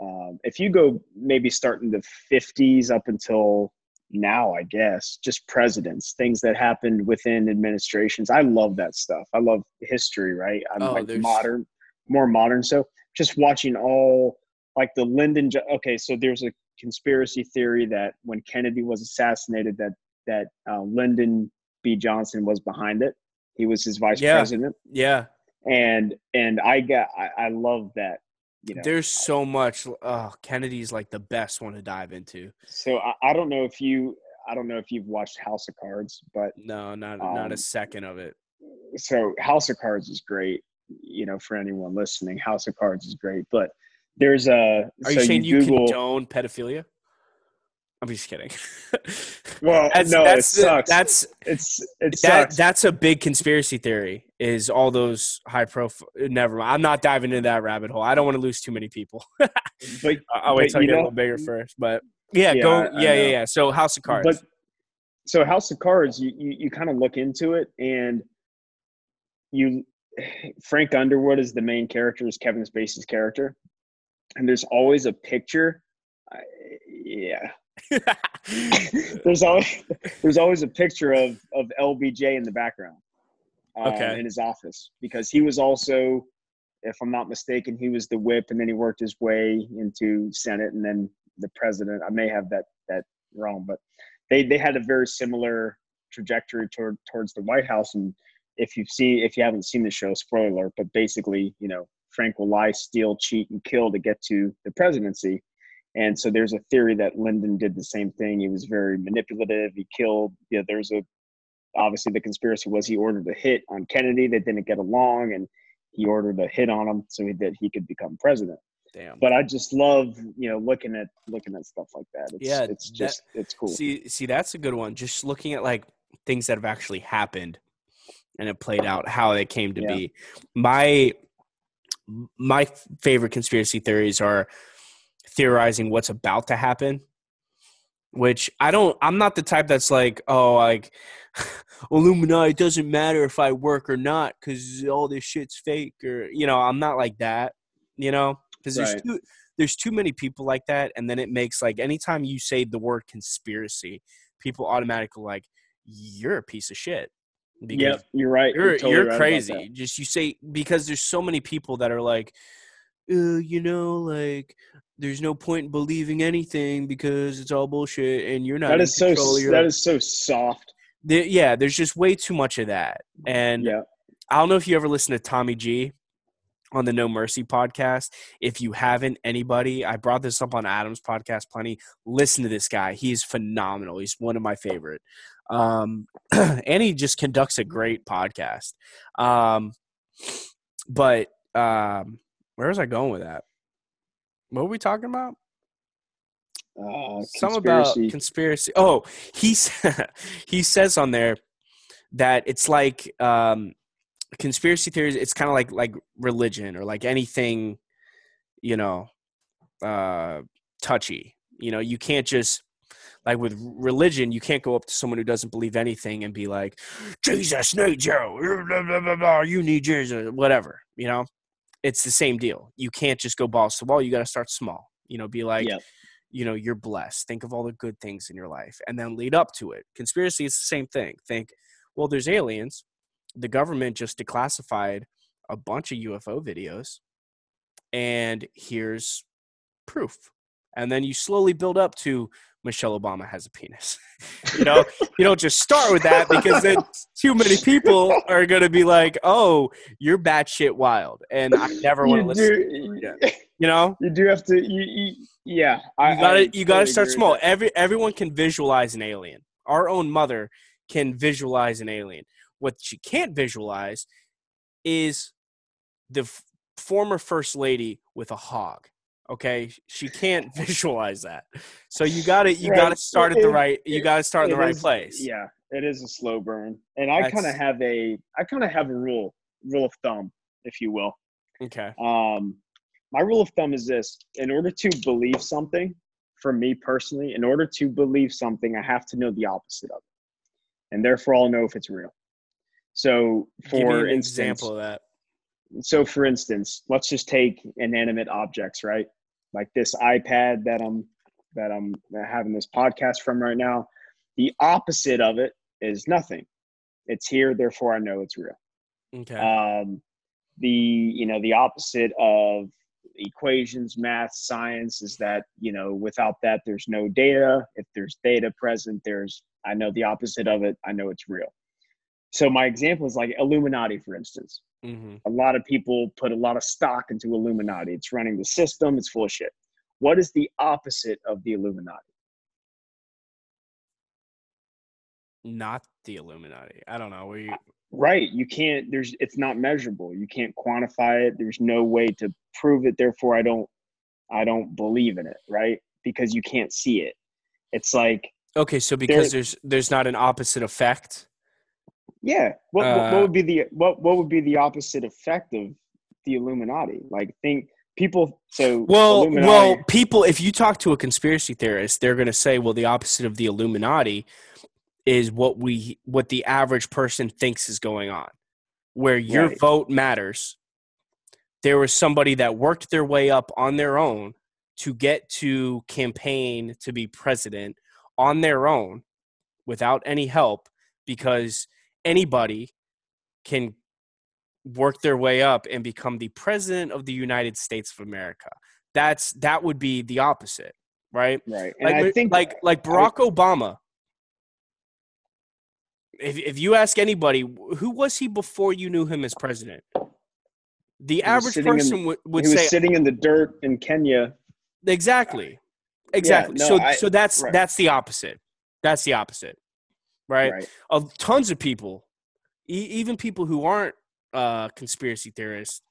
Speaker 2: um, if you go maybe starting the fifties up until now, I guess, just presidents, things that happened within administrations. I love that stuff. I love history, right? I'm
Speaker 1: Oh,
Speaker 2: like modern, more modern. So just watching all like the Lyndon. Okay, so there's a conspiracy theory that when Kennedy was assassinated, that that uh, Lyndon B. Johnson was behind it. He was his vice
Speaker 1: Yeah.
Speaker 2: president,
Speaker 1: Yeah,
Speaker 2: and and I got I, I love that. You know,
Speaker 1: there's so much. Oh, Kennedy's like the best one to dive into.
Speaker 2: so I, I don't know if you I don't know if you've watched House of Cards, but
Speaker 1: No, not not
Speaker 2: Um,
Speaker 1: a second of it.
Speaker 2: so House of Cards is great. You know, for anyone listening, House of Cards is great. But there's a
Speaker 1: Are
Speaker 2: so
Speaker 1: you saying you,
Speaker 2: Google.
Speaker 1: condone pedophilia? I'm just kidding.
Speaker 2: well,
Speaker 1: that's,
Speaker 2: no,
Speaker 1: that's
Speaker 2: it
Speaker 1: the-
Speaker 2: sucks.
Speaker 1: that's
Speaker 2: it's it
Speaker 1: that
Speaker 2: sucks.
Speaker 1: that's a big conspiracy theory. Is all those high profile? Never mind. I'm not diving into that rabbit hole. I don't want to lose too many people.
Speaker 2: but
Speaker 1: I'll wait
Speaker 2: But
Speaker 1: till I
Speaker 2: you
Speaker 1: get a little bigger first. But yeah,
Speaker 2: Yeah,
Speaker 1: go. Yeah, yeah, yeah. So House of Cards.
Speaker 2: But so House of Cards, you you, you kind of look into it, and you Frank Underwood is the main character, is Kevin Spacey's character, and there's always a picture. I, yeah, there's always there's always a picture of of LBJ in the background. um,
Speaker 1: Okay.
Speaker 2: In his office, because he was also, if I'm not mistaken, he was the whip, and then he worked his way into Senate, and then the president. I may have that that wrong, but they they had a very similar trajectory toward towards the White House. And if you see if you haven't seen the show, spoiler alert, but basically, you know, Frank will lie, steal, cheat, and kill to get to the presidency. And so there's a theory that Lyndon did the same thing. He was very manipulative. He killed. Yeah, you know, there's a obviously the conspiracy was he ordered a hit on Kennedy. They didn't get along, and he ordered a hit on him so that he could become president.
Speaker 1: Damn.
Speaker 2: But I just love you know looking at looking at stuff like that. It's,
Speaker 1: Yeah,
Speaker 2: it's just it's cool.
Speaker 1: See, see, that's a good one. Just looking at like things that have actually happened and it played out how they came to
Speaker 2: Yeah.
Speaker 1: be. My my favorite conspiracy theories are theorizing what's about to happen. Which I don't. I'm not the type that's like, oh, like Illuminati. It doesn't matter if I work or not because all this shit's fake, or you know, I'm not like that. You know, because there's too there's too many people like that, and then it makes like anytime you say the word conspiracy, people automatically like you're a piece of shit.
Speaker 2: Yep, you're right.
Speaker 1: you're
Speaker 2: totally
Speaker 1: you're
Speaker 2: right
Speaker 1: crazy. Just you say because there's so many people that are like, uh, you know, like there's no point in believing anything because it's all bullshit and you're not.
Speaker 2: That is so
Speaker 1: control of your-
Speaker 2: that is so soft.
Speaker 1: There- yeah, there's just way too much of that. And
Speaker 2: Yeah.
Speaker 1: I don't know if you ever listen to Tommy G on the No Mercy podcast. If you haven't, anybody, I brought this up on Adam's podcast plenty. Listen to this guy. He's phenomenal. He's one of my favorite. Um, and he just conducts a great podcast. Um, but um, where was I going with that? What were we talking about?
Speaker 2: Uh,
Speaker 1: some about
Speaker 2: conspiracy.
Speaker 1: conspiracy. Oh, he he says on there that it's like um, conspiracy theories. It's kind of like like religion or like anything, you know, uh, touchy. You know, you can't just like with religion, you can't go up to someone who doesn't believe anything and be like, Jesus needs you, you need Jesus, whatever. You know, it's the same deal. You can't just go balls to the wall. You got to start small. You know, be like,
Speaker 2: Yep.
Speaker 1: you know you're blessed think of all the good things in your life and then lead up to it conspiracy is the same thing think well there's aliens the government just declassified a bunch of ufo videos and here's proof and then you slowly build up to michelle obama has a penis you know you don't just start with that because then too many people are going to be like oh you're batshit wild and i never want to listen
Speaker 2: do-
Speaker 1: Yeah. you know
Speaker 2: You do have to. You, you yeah. I,
Speaker 1: you gotta you gotta start small. Every everyone can visualize an alien. Our own mother can visualize an alien. What she can't visualize is the f- former first lady with a hog. Okay, she can't visualize that. So you gotta you gotta start at the right. You gotta start in the right
Speaker 2: is-
Speaker 1: place.
Speaker 2: Yeah, it is a slow burn, and I kind of have a I kind of have a rule rule of thumb, if you will.
Speaker 1: Okay.
Speaker 2: Um, my rule of thumb is this: in order to believe something, for me personally, in order to believe something, I have to know the opposite of it, and therefore I'll know if it's real. So, for
Speaker 1: Give me an
Speaker 2: instance,
Speaker 1: example of that.
Speaker 2: so for instance let's just take inanimate objects right like this ipad that i'm that i'm having this podcast from right now the opposite of it is nothing. It's here therefore i know it's real.
Speaker 1: Okay.
Speaker 2: um, the you know the opposite of equations math science is that you know without that there's no data. If there's data present there's i know the opposite of it. I know it's real. So my example is like illuminati for instance
Speaker 1: hmm
Speaker 2: a lot of people put a lot of stock into Illuminati. It's running the system, it's full of shit. What is the opposite of the Illuminati?
Speaker 1: Not the Illuminati. I don't know. Were you?
Speaker 2: Right. You can't there's it's not measurable. You can't quantify it. There's no way to prove it. Therefore I don't I don't believe in it, right? Because you can't see it. It's like
Speaker 1: Okay, so because there's there's not an opposite effect.
Speaker 2: Yeah, what, what- what
Speaker 1: Uh,
Speaker 2: would be the what what would be the opposite effect of the Illuminati? Like think people so
Speaker 1: Well,
Speaker 2: Illuminati-
Speaker 1: well, people. If you talk to a conspiracy theorist, they're going to say, "Well, the opposite of the Illuminati is what we, what the average person thinks is going on, where your
Speaker 2: Right.
Speaker 1: vote matters." There was somebody that worked their way up on their own to get to campaign to be president on their own without any help because anybody can work their way up and become the president of the United States of America. That's that would be the opposite, right?
Speaker 2: right. And
Speaker 1: Like
Speaker 2: I think
Speaker 1: like like Barack Obama if if you ask anybody, who was he before you knew him as president? The
Speaker 2: was
Speaker 1: average
Speaker 2: sitting in-
Speaker 1: person would, would
Speaker 2: he was
Speaker 1: say
Speaker 2: sitting in the dirt in Kenya.
Speaker 1: exactly, exactly.
Speaker 2: no,
Speaker 1: so
Speaker 2: I-
Speaker 1: so that's
Speaker 2: right.
Speaker 1: that's the opposite. That's the opposite, right?
Speaker 2: Right.
Speaker 1: Of tons of people, e- even people who aren't uh, conspiracy theorists,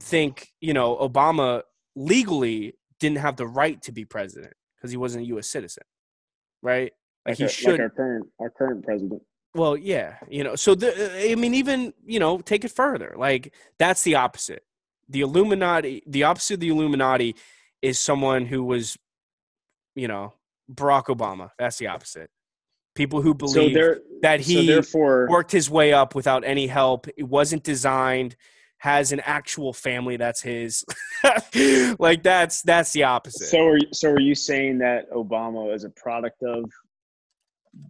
Speaker 1: think you know Obama legally didn't have the right to be president because he wasn't a U.S. citizen, right? Like, he
Speaker 2: our-
Speaker 1: should.
Speaker 2: our current our current president.
Speaker 1: Well, yeah, you know. So the I mean, even you know, take it further. Like that's the opposite. The Illuminati, the opposite of the Illuminati, is someone who was, you know, Barack Obama. That's the opposite. People who believe
Speaker 2: there,
Speaker 1: that
Speaker 2: so
Speaker 1: he
Speaker 2: therefore,
Speaker 1: worked his way up without any help. It wasn't designed. Has an actual family that's his. like that's that's the opposite.
Speaker 2: so are you- so are you saying that Obama is a product of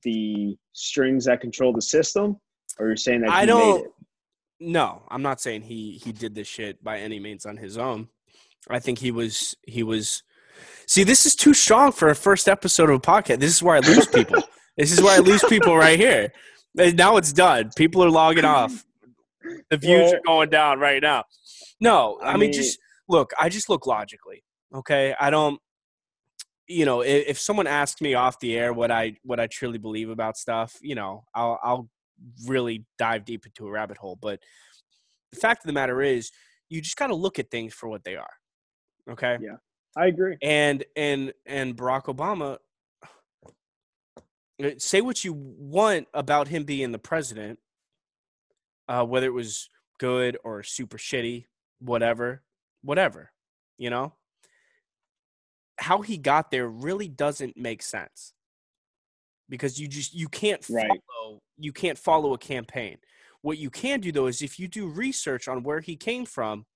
Speaker 2: the strings that control the system, or you're saying that
Speaker 1: I
Speaker 2: he
Speaker 1: don't-
Speaker 2: made it?
Speaker 1: No, I'm not saying he he did this shit by any means on his own. I think he was he was. See, this is too strong for a first episode of a podcast. This is where I lose people. This is where I lose people right here. And now it's done. People are logging off. The views
Speaker 2: Well-
Speaker 1: are going down right now. No, I,
Speaker 2: I
Speaker 1: mean,
Speaker 2: mean-
Speaker 1: just look. I just look logically. Okay, I don't. You know, if, if someone asks me off the air what I what I truly believe about stuff, you know, I'll I'll really dive deep into a rabbit hole. But the fact of the matter is, you just got to look at things for what they are. Okay.
Speaker 2: Yeah, I agree.
Speaker 1: And and and Barack Obama. Uh, Say what you want about him being the president, uh, whether it was good or super shitty, whatever, whatever, you know. How he got there really doesn't make sense because you just you can't
Speaker 2: Right.
Speaker 1: follow you can't follow a campaign. What you can do though is if you do research on where he came from,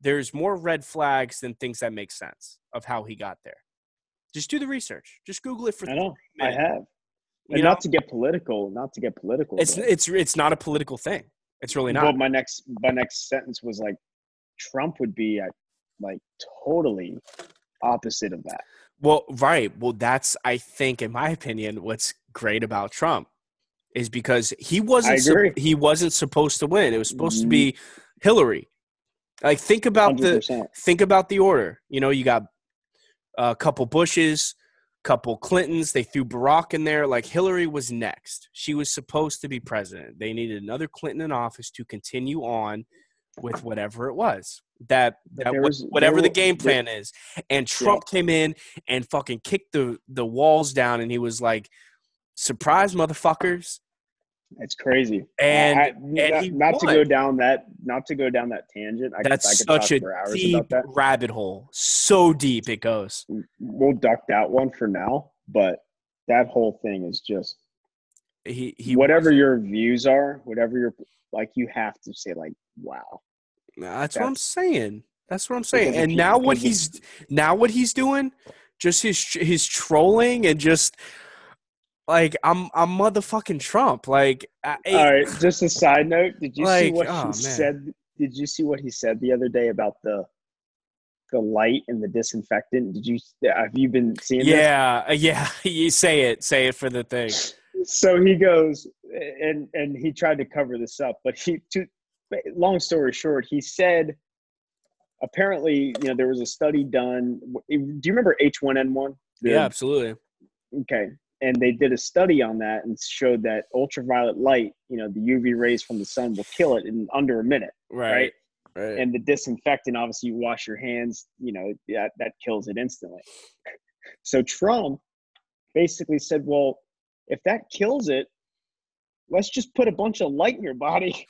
Speaker 1: there's more red flags than things that make sense of how he got there. Just do the research. Just Google it for
Speaker 2: I know. I have. And
Speaker 1: know?
Speaker 2: not to get political, not to get political.
Speaker 1: It's
Speaker 2: but-
Speaker 1: it's it's not a political thing. It's really not.
Speaker 2: my next my next sentence was like, Trump would be uh, like totally opposite of that.
Speaker 1: Well, right. Well, that's I think, in my opinion, what's great about Trump is because he wasn't
Speaker 2: agree.
Speaker 1: he wasn't supposed to win. It was supposed to
Speaker 2: Mhm.
Speaker 1: be Hillary. Like think about
Speaker 2: Hundred
Speaker 1: the think about the order. You know, you got a couple Bushes, couple Clintons. They threw Barack in there. Like Hillary was next. She was supposed to be president. They needed another Clinton in office to continue on with whatever it was that that
Speaker 2: was-
Speaker 1: whatever
Speaker 2: there
Speaker 1: the game plan is. And Trump came in and fucking kicked the the walls down, and he was like, "Surprise, motherfuckers!"
Speaker 2: It's crazy.
Speaker 1: And-
Speaker 2: I-
Speaker 1: and
Speaker 2: not, not to go down that not to go down that tangent. I
Speaker 1: That's
Speaker 2: could, I could
Speaker 1: such
Speaker 2: talk
Speaker 1: a
Speaker 2: for hours
Speaker 1: deep
Speaker 2: about that.
Speaker 1: rabbit hole. So deep it goes.
Speaker 2: We'll duck that one for now, but that whole thing is just
Speaker 1: He he
Speaker 2: whatever your views are, whatever your like, you have to say like, wow.
Speaker 1: That's, what I'm saying. That's what I'm saying. And now what he's now what he's doing, just his his trolling and just like I'm I'm motherfucking Trump. Like I,
Speaker 2: All right. Just a side note. Did you see what
Speaker 1: oh, man.
Speaker 2: he said? Did you see what he said the other day about the the light and the disinfectant? Did you have you been seeing? this?
Speaker 1: yeah, uh, yeah. You say it, say it for the thing.
Speaker 2: So he goes and and he tried to cover this up, but he to long story short, he said apparently, you know, there was a study done. Do you remember H1N1? The-
Speaker 1: Yeah, absolutely.
Speaker 2: Okay. And they did a study on that and showed that ultraviolet light, you know, the UV rays from the sun will kill it in under a minute,
Speaker 1: Right.
Speaker 2: right?
Speaker 1: Right.
Speaker 2: And the disinfectant, obviously, you wash your hands, you know, that, that kills it instantly. So Trump basically said, well, if that kills it, let's just put a bunch of light in your body.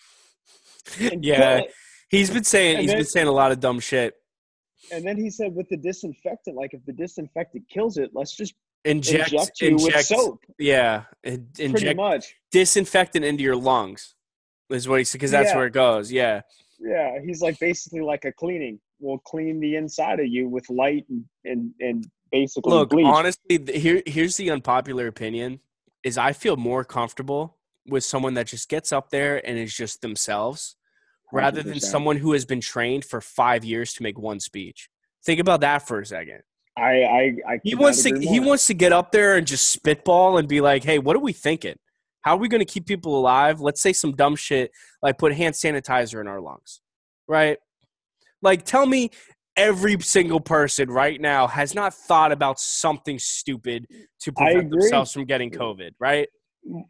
Speaker 1: yeah, he's been saying
Speaker 2: And
Speaker 1: he's
Speaker 2: then-
Speaker 1: been saying a lot of dumb shit.
Speaker 2: And then he said, with the disinfectant, like if the disinfectant kills it, let's just
Speaker 1: Inject,
Speaker 2: inject you
Speaker 1: inject,
Speaker 2: with soap.
Speaker 1: yeah, in-
Speaker 2: Pretty
Speaker 1: inject
Speaker 2: much.
Speaker 1: disinfectant into your lungs. Is what he said because that's
Speaker 2: Yeah.
Speaker 1: where it goes. Yeah.
Speaker 2: Yeah, he's like basically like a cleaning. We'll clean the inside of you with light and and, and basically
Speaker 1: Look,
Speaker 2: bleach.
Speaker 1: honestly, here here's the unpopular opinion: is I feel more comfortable with someone that just gets up there and is just themselves, rather than someone who has been trained for five years to make one speech. Think about that for a second.
Speaker 2: I I, I
Speaker 1: He wants to he wants to get up there and just spitball and be like, "Hey, what are we thinking? How are we going to keep people alive? Let's say some dumb shit like put hand sanitizer in our lungs, right? Like, tell me every single person right now has not thought about something stupid to prevent themselves from getting mm. COVID, right? Mm,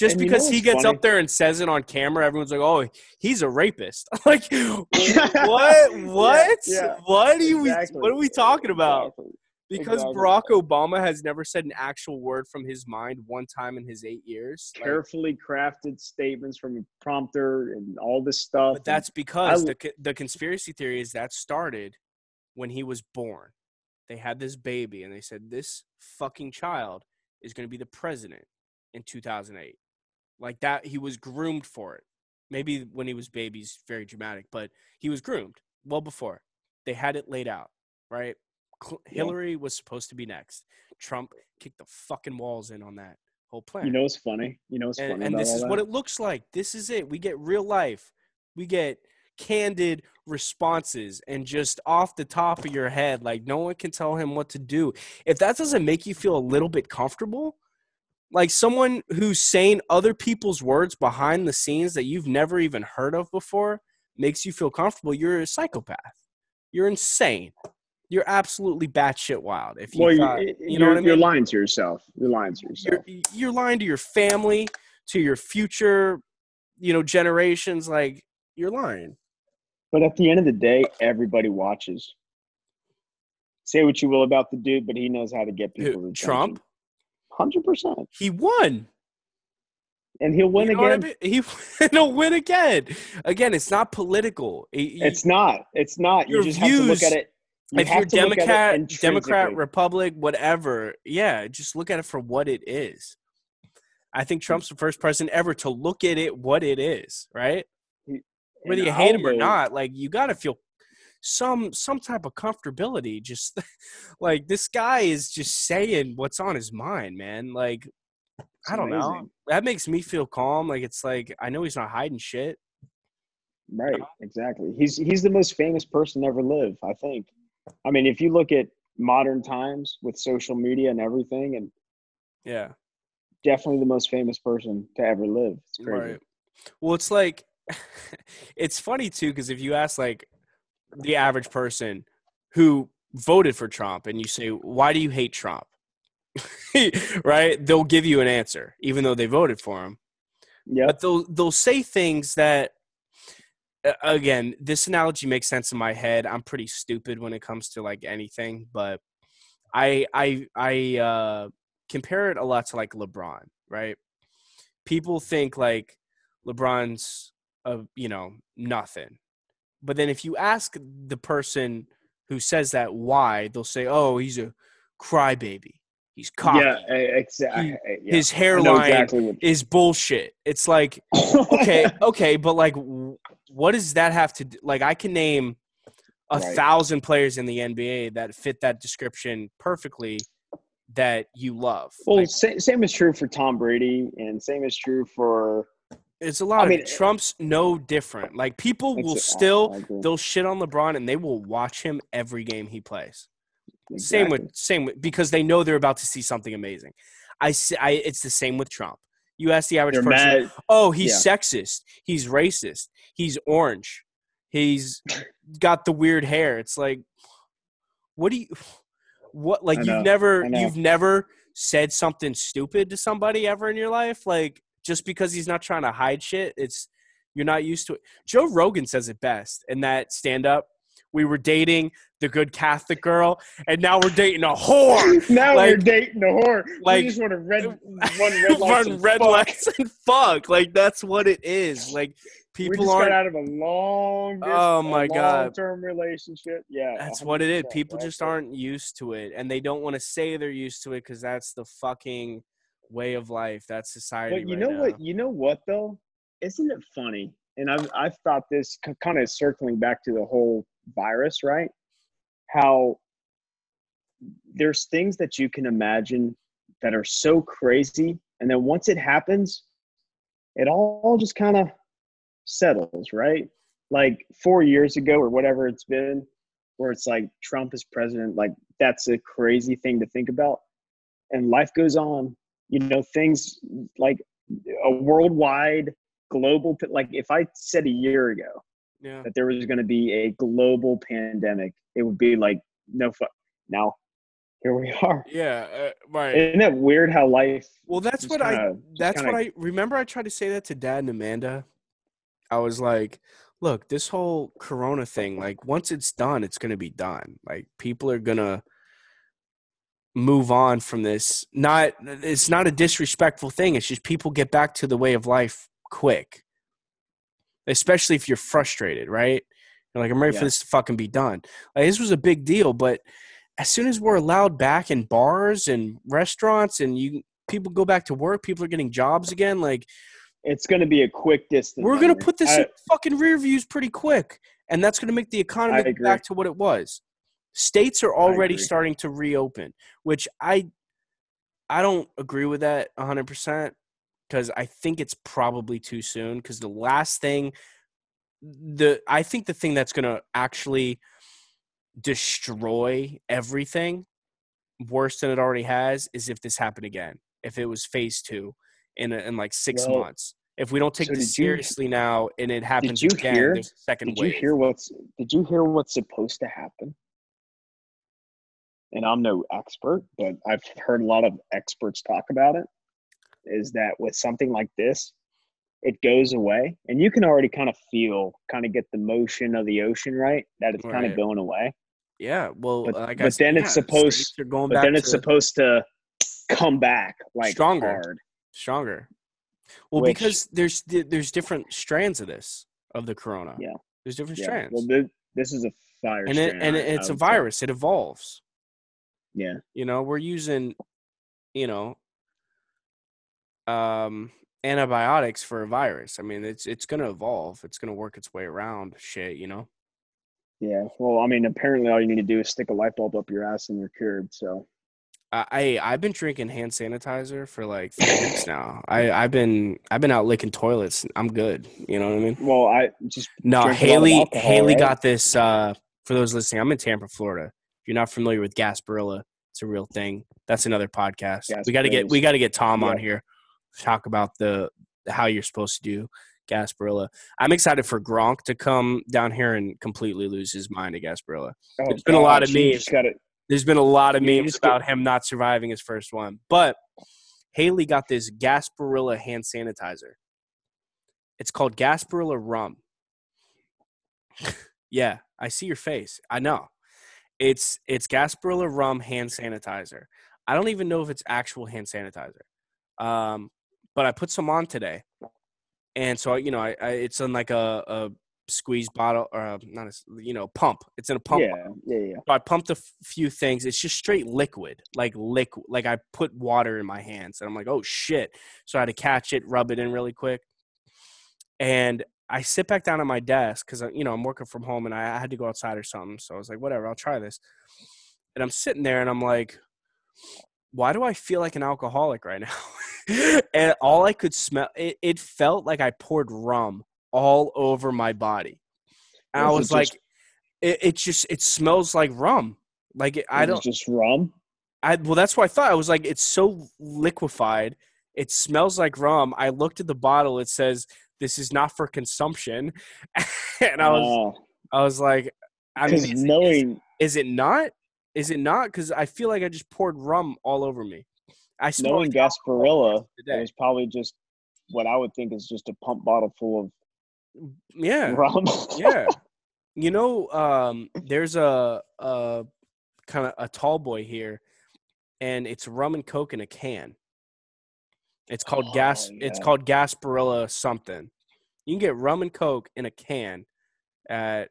Speaker 1: Just and because you know he gets funny? up there and says it on camera, everyone's like, "Oh, he's a rapist." like, what? What? Yeah, yeah. What are? Exactly. What are we talking about? Exactly. Because exactly. Barack Obama has never said an actual word from his mind one time in his eight years.
Speaker 2: Carefully like, crafted statements from a prompter and all this stuff.
Speaker 1: But that's because I, the the conspiracy theory is that started when he was born. They had this baby and they said this fucking child is going to be the president in 2008. Like that he was groomed for it. Maybe when he was baby's very dramatic, but he was groomed well before. They had it laid out, right? Hillary was supposed to be next. Trump kicked the fucking walls in on that whole plan.
Speaker 2: You know what's funny? You know what's
Speaker 1: and,
Speaker 2: funny?
Speaker 1: And this is that? what it looks like. This is it. We get real life. We get candid responses and just off the top of your head, like no one can tell him what to do. If that doesn't make you feel a little bit comfortable, like someone who's saying other people's words behind the scenes that you've never even heard of before makes you feel comfortable, you're a psychopath. You're insane you're absolutely batshit wild. If you,
Speaker 2: well,
Speaker 1: thought,
Speaker 2: you, you know what I mean? You're lying to yourself. You're lying to yourself.
Speaker 1: You're, you're lying to your family, to your future, you know, generations. Like you're lying.
Speaker 2: But at the end of the day, everybody watches. Say what you will about the dude, but he knows how to get people. Who,
Speaker 1: Trump,
Speaker 2: hundred percent.
Speaker 1: He won,
Speaker 2: and he'll win you know again. I
Speaker 1: mean? He he'll win again. Again, it's not political.
Speaker 2: it's not. It's not. You just views, have to look at it
Speaker 1: you if you're Democrat, Democrat, Republic, whatever, yeah, just look at it for what it is. I think Trump's the first president ever to look at it what it is, right? Whether you hate him or not, like you got to feel some some type of comfortability. Just like this guy is just saying what's on his mind, man. Like I don't amazing. know. That makes me feel calm. Like it's like I know he's not hiding shit.
Speaker 2: Right, exactly. He's he's the most famous person ever live, I think. I mean, if you look at modern times with social media and everything, and
Speaker 1: yeah,
Speaker 2: definitely the most famous person to ever live. It's crazy. Right.
Speaker 1: Well, it's like it's funny too because if you ask like the average person who voted for Trump and you say, "Why do you hate Trump?" right? They'll give you an answer, even though they voted for him. Yeah. But they'll they'll say things that again, this analogy makes sense in my head. I'm pretty stupid when it comes to like anything, but I I I uh, compare it a lot to like LeBron, right? People think like LeBron's a you know nothing, but then if you ask the person who says that why, they'll say, "Oh, he's a crybaby." He's cocky. Yeah, exactly. Yeah. His hairline exactly is bullshit. It's like, okay, okay, but like, what does that have to do? Like, I can name a right. thousand players in the NBA that fit that description perfectly that you love.
Speaker 2: Well,
Speaker 1: like,
Speaker 2: same, same is true for Tom Brady, and same is true for.
Speaker 1: It's a lot. I mean, Trump's no different. Like people will still they'll shit on LeBron and they will watch him every game he plays. Exactly. Same with same with because they know they're about to see something amazing. I, I it's the same with Trump. You ask the average They're person, mad. oh, he's yeah. sexist, he's racist, he's orange, he's got the weird hair. It's like, what do you, what like you've never you've never said something stupid to somebody ever in your life, like just because he's not trying to hide shit. It's you're not used to it. Joe Rogan says it best in that stand up we were dating the good Catholic girl, and now we're dating a whore.
Speaker 2: now like, we're dating a whore. Like, we just want to red, run red lights, run red fuck. lights
Speaker 1: and fuck. Like that's what it is. Like people we aren't
Speaker 2: out of a long,
Speaker 1: oh my god,
Speaker 2: term relationship. Yeah,
Speaker 1: that's what it is. People just aren't used to it, and they don't want to say they're used to it because that's the fucking way of life. That's society.
Speaker 2: But you
Speaker 1: right
Speaker 2: know
Speaker 1: now.
Speaker 2: what? You know what though? Isn't it funny? And I've I've thought this kind of circling back to the whole virus, right? How there's things that you can imagine that are so crazy. And then once it happens, it all just kind of settles, right? Like four years ago or whatever it's been, where it's like Trump is president, like that's a crazy thing to think about. And life goes on. You know, things like a worldwide global like if I said a year ago
Speaker 1: Yeah.
Speaker 2: that there was going to be a global pandemic, it would be like no fuck. Now, here we are.
Speaker 1: Yeah. Uh, right.
Speaker 2: Isn't that weird how life?
Speaker 1: Well, that's what I.
Speaker 2: kinda- just
Speaker 1: That's
Speaker 2: kinda-
Speaker 1: what I remember. I tried to say that to Dad and Amanda. I was like, "Look, this whole Corona thing. Like, once it's done, it's gonna be done. Like, people are gonna move on from this. Not. It's not a disrespectful thing. It's just people get back to the way of life quick. Especially if you're frustrated, right? You're like, I'm ready for this to fucking be done. Like, this was a big deal, but as soon as we're allowed back in bars and restaurants and you people go back to work, people are getting jobs again. Like
Speaker 2: It's going to be a quick distance.
Speaker 1: we're gonna put this
Speaker 2: I-
Speaker 1: in fucking rear views pretty quick, and that's gonna make the economy
Speaker 2: I
Speaker 1: get
Speaker 2: agree.
Speaker 1: back to what it was. States are already starting to reopen, which I I don't agree with that 100 percent because I think it's probably too soon. Because the last thing, the I think the thing that's gonna actually destroy everything worse than it already has is if this happened again. If it was phase two in a, in like six
Speaker 2: Well,
Speaker 1: months. If we don't take
Speaker 2: so
Speaker 1: this
Speaker 2: did you-
Speaker 1: seriously now and it happens again,
Speaker 2: hear-
Speaker 1: there's a second
Speaker 2: Did
Speaker 1: wave.
Speaker 2: you hear what's Did you hear what's supposed to happen? And I'm no expert, but I've heard a lot of experts talk about it. Is that with something like this, it goes away, and you can already kind of feel, kind of get the motion of the ocean, right? That it's kind of going away.
Speaker 1: yeah, well,
Speaker 2: But-
Speaker 1: like I
Speaker 2: but
Speaker 1: said,
Speaker 2: then it's supposed-
Speaker 1: are going
Speaker 2: But then it's
Speaker 1: to
Speaker 2: supposed to come back like
Speaker 1: Stronger.
Speaker 2: hard.
Speaker 1: stronger. Well,
Speaker 2: Which-
Speaker 1: because there's there's different strands of this of the corona.
Speaker 2: Yeah.
Speaker 1: there's different
Speaker 2: Yeah.
Speaker 1: strands,
Speaker 2: Well, this, this is a fire
Speaker 1: and it
Speaker 2: strand,
Speaker 1: and it, it's a virus. It evolves.
Speaker 2: Yeah.
Speaker 1: You know, we're using, you know, um, antibiotics for a virus. I mean, it's it's gonna evolve. It's gonna work its way around shit. You know.
Speaker 2: Yeah. Well, I mean, apparently all you need to do is stick a light bulb up your ass and you're cured. So
Speaker 1: I I've been drinking hand sanitizer for like three weeks now. I I've been I've been out licking toilets. I'm good. You know what I mean?
Speaker 2: Well, I just
Speaker 1: No,
Speaker 2: drink a lot of
Speaker 1: Haley
Speaker 2: alcohol,
Speaker 1: Haley
Speaker 2: right?
Speaker 1: got this. Uh, for those listening, I'm in Tampa, Florida. If you're not familiar with Gasparilla, it's a real thing. That's another podcast. we got to get we got to get Tom on
Speaker 2: Yeah.
Speaker 1: here. Talk about the how you're supposed to do Gasparilla. I'm excited for Gronk to come down here and completely lose his mind at Gasparilla.
Speaker 2: oh,
Speaker 1: there's been a lot of memes.
Speaker 2: Just got it.
Speaker 1: There's been a lot of memes about him not surviving his first one, but Haley got this Gasparilla hand sanitizer. It's called Gasparilla Rum. yeah, I see your face. I know. It's it's Gasparilla Rum hand sanitizer. I don't even know if it's actual hand sanitizer. Um, but I put some on today, and so you know, I, I it's in like a, a squeeze bottle or a, not a you know pump. It's in a pump.
Speaker 2: Yeah, yeah, yeah.
Speaker 1: So I pumped a f- few things. It's just straight liquid, like liquid. Like I put water in my hands, and I'm like, oh shit! So I had to catch it, rub it in really quick, and I sit back down at my desk because uh, you know I'm working from home, and I, I had to go outside or something. So I was like, whatever, I'll try this. And I'm sitting there, and I'm like, why do I feel like an alcoholic right now? and all I could smell, it, it felt like I poured rum all over my body. And I
Speaker 2: Was
Speaker 1: was like, it, it just it smells like rum. Like it, I don't.
Speaker 2: just rum.
Speaker 1: I well, that's what I thought. I was like, it's so liquefied. It smells like rum. I looked at the bottle. It says this is not for consumption, and I was
Speaker 2: Oh,
Speaker 1: I was like, I mean is, is,
Speaker 2: knowing
Speaker 1: is it not? Is it not? Because I feel like I just poured rum all over me. I
Speaker 2: knowing Gasparilla, was probably just what I would think is just a pump bottle full
Speaker 1: Yeah,
Speaker 2: of rum.
Speaker 1: yeah. You know, um, there's a, a kind of a tall boy here, and it's rum and coke in a can. It's called oh, gas.
Speaker 2: Oh,
Speaker 1: It's called Gasparilla something. You can get rum and coke in a can. At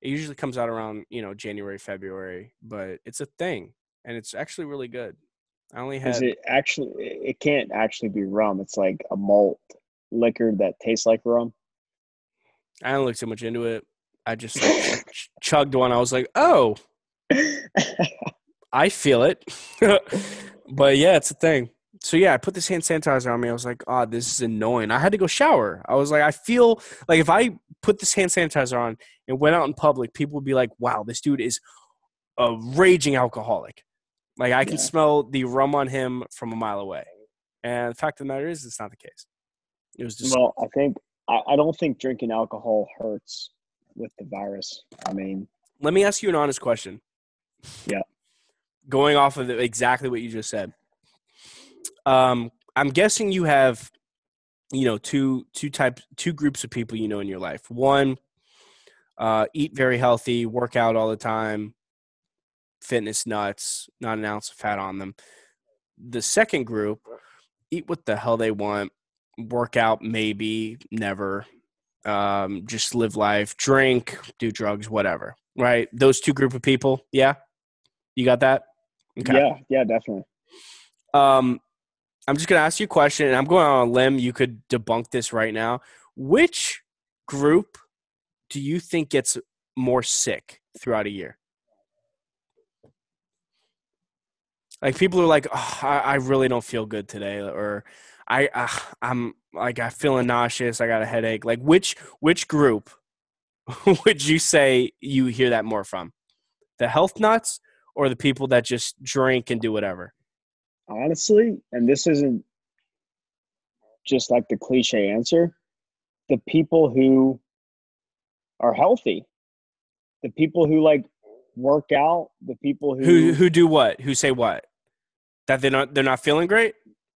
Speaker 1: it usually comes out around you know January February, but it's a thing, and it's actually really good. I only
Speaker 2: Is
Speaker 1: had
Speaker 2: it actually? It can't actually be rum. It's like a malt liquor that tastes like rum.
Speaker 1: I don't look too much into it. I just like, ch- chugged one. I was like, oh, I feel it. but yeah, it's a thing. So yeah, I put this hand sanitizer on me. I was like, oh, this is annoying. I had to go shower. I was like, I feel like if I put this hand sanitizer on and went out in public, people would be like, wow, this dude is a raging alcoholic. Like I can
Speaker 2: Yeah.
Speaker 1: smell the rum on him from a mile away. And the fact of the matter is, it's not the case. It was just
Speaker 2: Well, I think I, I don't think drinking alcohol hurts with the virus. I mean,
Speaker 1: Let me ask you an honest question.
Speaker 2: Yeah.
Speaker 1: Going off of the, exactly what you just said. Um, I'm guessing you have, you know, two two types, two groups of people you know in your life. One, uh, eat very healthy, work out all the time, fitness nuts, not an ounce of fat on them. The second group, eat what the hell they want, work out maybe, never, um, just live life, drink, do drugs, whatever. Right? Those two group of people. Yeah, you got that.
Speaker 2: yeah, yeah, definitely.
Speaker 1: Um, I'm just gonna ask you a question, and I'm going on a limb. You could debunk this right now. Which group do you think gets more sick throughout a year? Like people are like, oh, I, I really don't feel good today, or I, uh, I'm like I'm feeling nauseous. I got a headache. Like which which group would you say you hear that more from? The health nuts or the people that just drink and do whatever?
Speaker 2: Honestly, and this isn't just like the cliche answer, the people who are healthy, the people who like work out, the people who
Speaker 1: Who who do what? Who say what? That they're not they're not feeling great?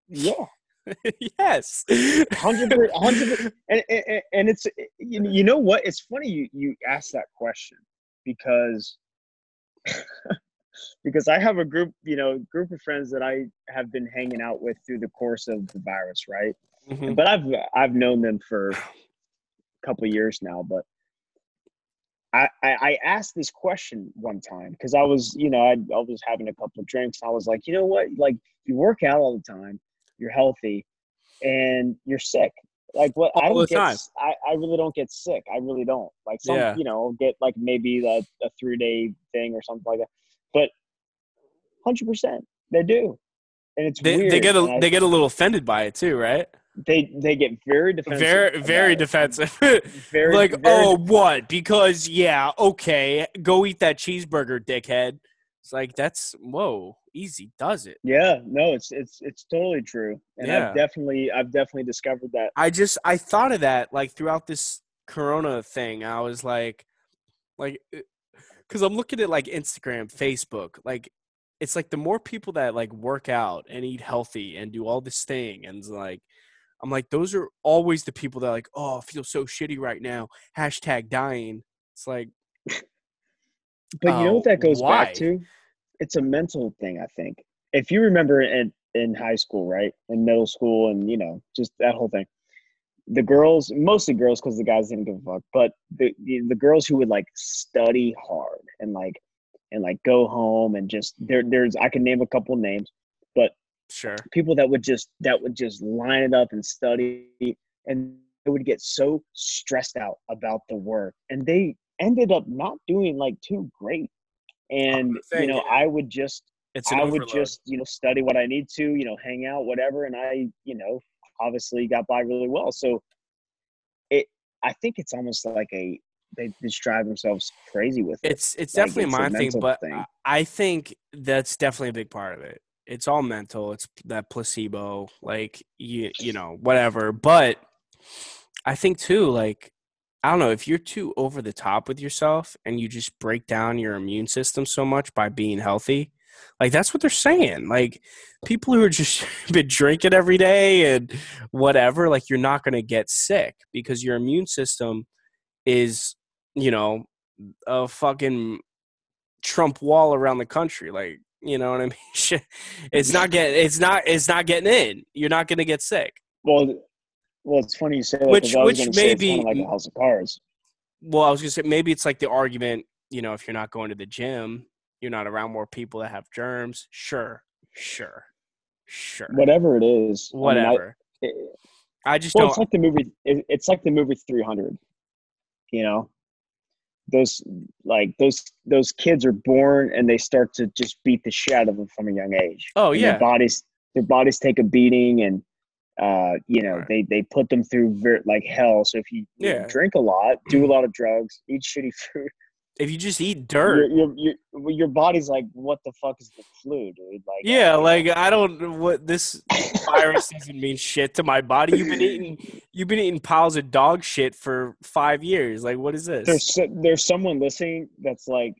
Speaker 2: yeah,
Speaker 1: yes.
Speaker 2: hundred hundred and, and and it's you you know what? It's funny you you asked that question because because I have a group you know group of friends that I have been hanging out with through the course of the virus, right?
Speaker 1: Mhm.
Speaker 2: But I've I've known them for a couple of years now, but. I, I I asked this question one time because I was, you know, I, I was having a couple of drinks. I was like, you know what? Like, you work out all the time, you're healthy, and you're sick. Like, what? I don't get.
Speaker 1: time.
Speaker 2: I really don't get sick. I really don't. Like, some,
Speaker 1: Yeah.
Speaker 2: you know, get like maybe a, a three day thing or something like that. But hundred percent, they do, and it's
Speaker 1: They,
Speaker 2: weird.
Speaker 1: they get a they get a little offended by it too, right?
Speaker 2: they they get very defensive.
Speaker 1: Very very defensive.
Speaker 2: Very
Speaker 1: like,
Speaker 2: very
Speaker 1: oh, what? Because yeah, okay, go eat that cheeseburger, dickhead. It's like that's whoa, easy does it.
Speaker 2: Yeah, no, it's it's it's totally true, and
Speaker 1: Yeah.
Speaker 2: I've definitely I've definitely discovered that.
Speaker 1: I just I thought of that like throughout this Corona thing. I was like, like, eh, because I'm looking at like Instagram, Facebook, like. It's like the more people that like work out and eat healthy and do all this thing and like I'm like those are always the people that like oh I feel so shitty right now hashtag dying it's like
Speaker 2: But you know
Speaker 1: Oh,
Speaker 2: what that goes
Speaker 1: why?
Speaker 2: back to? It's a mental thing, I think. If you remember in in high school, right, in middle school, and you know, just that whole thing, the girls, mostly girls, because the guys didn't give a fuck, but the, the the girls who would like study hard and like and like go home and just there there's I can name a couple names, but
Speaker 1: sure
Speaker 2: people that would just that would just line it up and study and they would get so stressed out about the work and they ended up not doing like too great and
Speaker 1: say,
Speaker 2: you know
Speaker 1: yeah.
Speaker 2: i would just
Speaker 1: it's an
Speaker 2: i would just you know study what i need to you know hang out whatever and i you know obviously got by really well so it i think it's almost like a they just drive themselves crazy with it
Speaker 1: It's it's
Speaker 2: Like,
Speaker 1: definitely
Speaker 2: it's
Speaker 1: my thing, but
Speaker 2: thing.
Speaker 1: I- I think that's definitely a big part of it. It's all mental. It's that placebo, like you you know whatever. But I think too, like I don't know if you're too over the top with yourself and you just break down your immune system so much by being healthy. Like that's what they're saying. Like people who are just been drinking every day and whatever, like you're not going to get sick because your immune system is, you know, a fucking Trump wall around the country. Like, you know what I mean? It's not getting it's not it's not getting in. You're not gonna get sick.
Speaker 2: well well it's funny you say that
Speaker 1: Which-
Speaker 2: I was
Speaker 1: which
Speaker 2: gonna say it's
Speaker 1: maybe-
Speaker 2: like a house of cards
Speaker 1: Well, I was gonna say maybe it's like the argument, you know, if you're not going to the gym, you're not around more people that have germs. Sure, sure, sure.
Speaker 2: whatever it is I mean, I-
Speaker 1: Whatever.
Speaker 2: it-
Speaker 1: I just
Speaker 2: well,
Speaker 1: don't
Speaker 2: it's like the movie. It, it's like the movie 300. You know, those like those those kids are born and they start to just beat the shit out of them from a young age.
Speaker 1: Oh
Speaker 2: And
Speaker 1: yeah.
Speaker 2: their bodies their bodies take a beating and uh you know
Speaker 1: Right.
Speaker 2: they they put them through ver- like hell. So if you, you know, drink a lot, do a lot of drugs, eat shitty food,
Speaker 1: If you just eat dirt.
Speaker 2: your, your, well, your body's like, what the fuck is the flu, dude? Like,
Speaker 1: Yeah,
Speaker 2: uh,
Speaker 1: like I don't what this virus doesn't mean shit to my body. You've been eating you've been eating piles of dog shit for five years. Like what is this?
Speaker 2: there's so- there's someone listening that's like,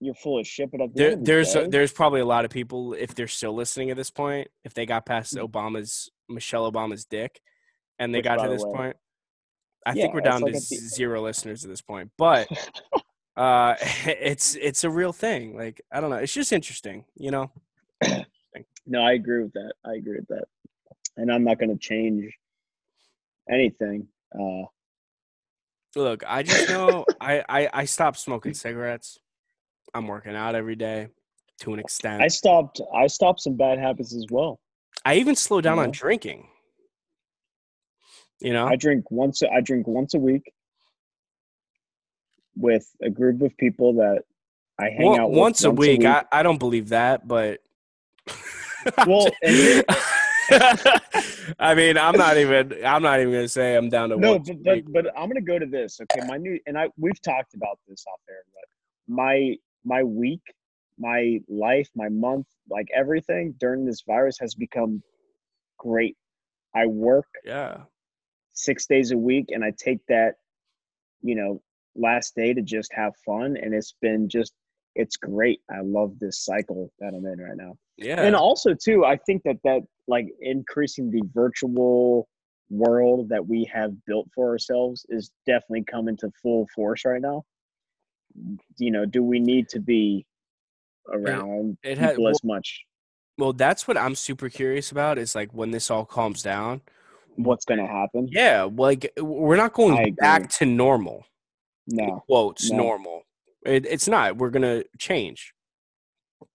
Speaker 2: you're full of shit, but
Speaker 1: There,
Speaker 2: end of the
Speaker 1: there's
Speaker 2: day,
Speaker 1: there's probably a lot of people if they're still listening at this point, if they got past
Speaker 2: Mm.
Speaker 1: Obama's Michelle Obama's dick, and they
Speaker 2: Which,
Speaker 1: got to this
Speaker 2: way-
Speaker 1: point. I
Speaker 2: Yeah,
Speaker 1: think we're down
Speaker 2: like
Speaker 1: to zero listeners at this point, but uh, it's it's a real thing. Like I don't know, it's just interesting, you know.
Speaker 2: no, I agree with that. I agree with that, and I'm not going to change anything. Uh,
Speaker 1: Look, I just know I, I I stopped smoking cigarettes. I'm working out every day to an extent.
Speaker 2: I stopped. I stopped some bad habits as well.
Speaker 1: I even slow down on
Speaker 2: know?
Speaker 1: drinking. You know,
Speaker 2: I drink once. I drink once a week with a group of people that I hang
Speaker 1: One-
Speaker 2: out with
Speaker 1: once a week. I, I don't believe that, but
Speaker 2: Well,
Speaker 1: I mean, I'm not even. I'm not even gonna say I'm down to
Speaker 2: no,
Speaker 1: once
Speaker 2: but, but
Speaker 1: week.
Speaker 2: but I'm gonna go to this. Okay, my new and I we've talked about this off there, but my my week, my life, my month, like everything during this virus has become great. I work
Speaker 1: Yeah,
Speaker 2: six days a week and I take that, you know, last day to just have fun. And it's been just, it's great. I love this cycle that I'm in right now.
Speaker 1: yeah.
Speaker 2: And also, too, I think that that like increasing the virtual world that we have built for ourselves is definitely coming to full force right now. You know, do we need to be around
Speaker 1: it had-
Speaker 2: people as much?
Speaker 1: well, that's what I'm super curious about. Is like when this all calms down.
Speaker 2: What's going to happen?
Speaker 1: Yeah, like we're not going back to normal.
Speaker 2: No,
Speaker 1: Quotes
Speaker 2: No.
Speaker 1: normal. It, it's not. We're gonna change. You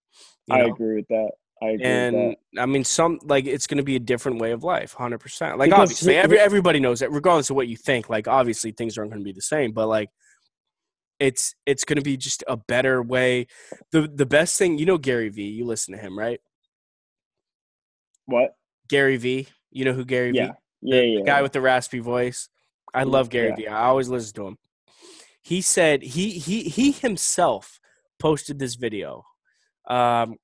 Speaker 2: I
Speaker 1: know?
Speaker 2: agree with that. I agree with that.
Speaker 1: and I mean, some like it's going to be a different way of life, hundred percent. Like
Speaker 2: Because
Speaker 1: obviously, every everybody knows that, regardless of what you think. Like obviously, things aren't going to be the same, but like it's it's going to be just a better way. the The best thing, you know, Gary V. You listen to him, right?
Speaker 2: What?
Speaker 1: Gary V. You know who Gary
Speaker 2: Yeah.
Speaker 1: V.
Speaker 2: Yeah,
Speaker 1: the,
Speaker 2: yeah.
Speaker 1: the guy with the raspy voice. I love Gary
Speaker 2: yeah.
Speaker 1: V. I always listen to him. He said he he he himself posted this video. Um,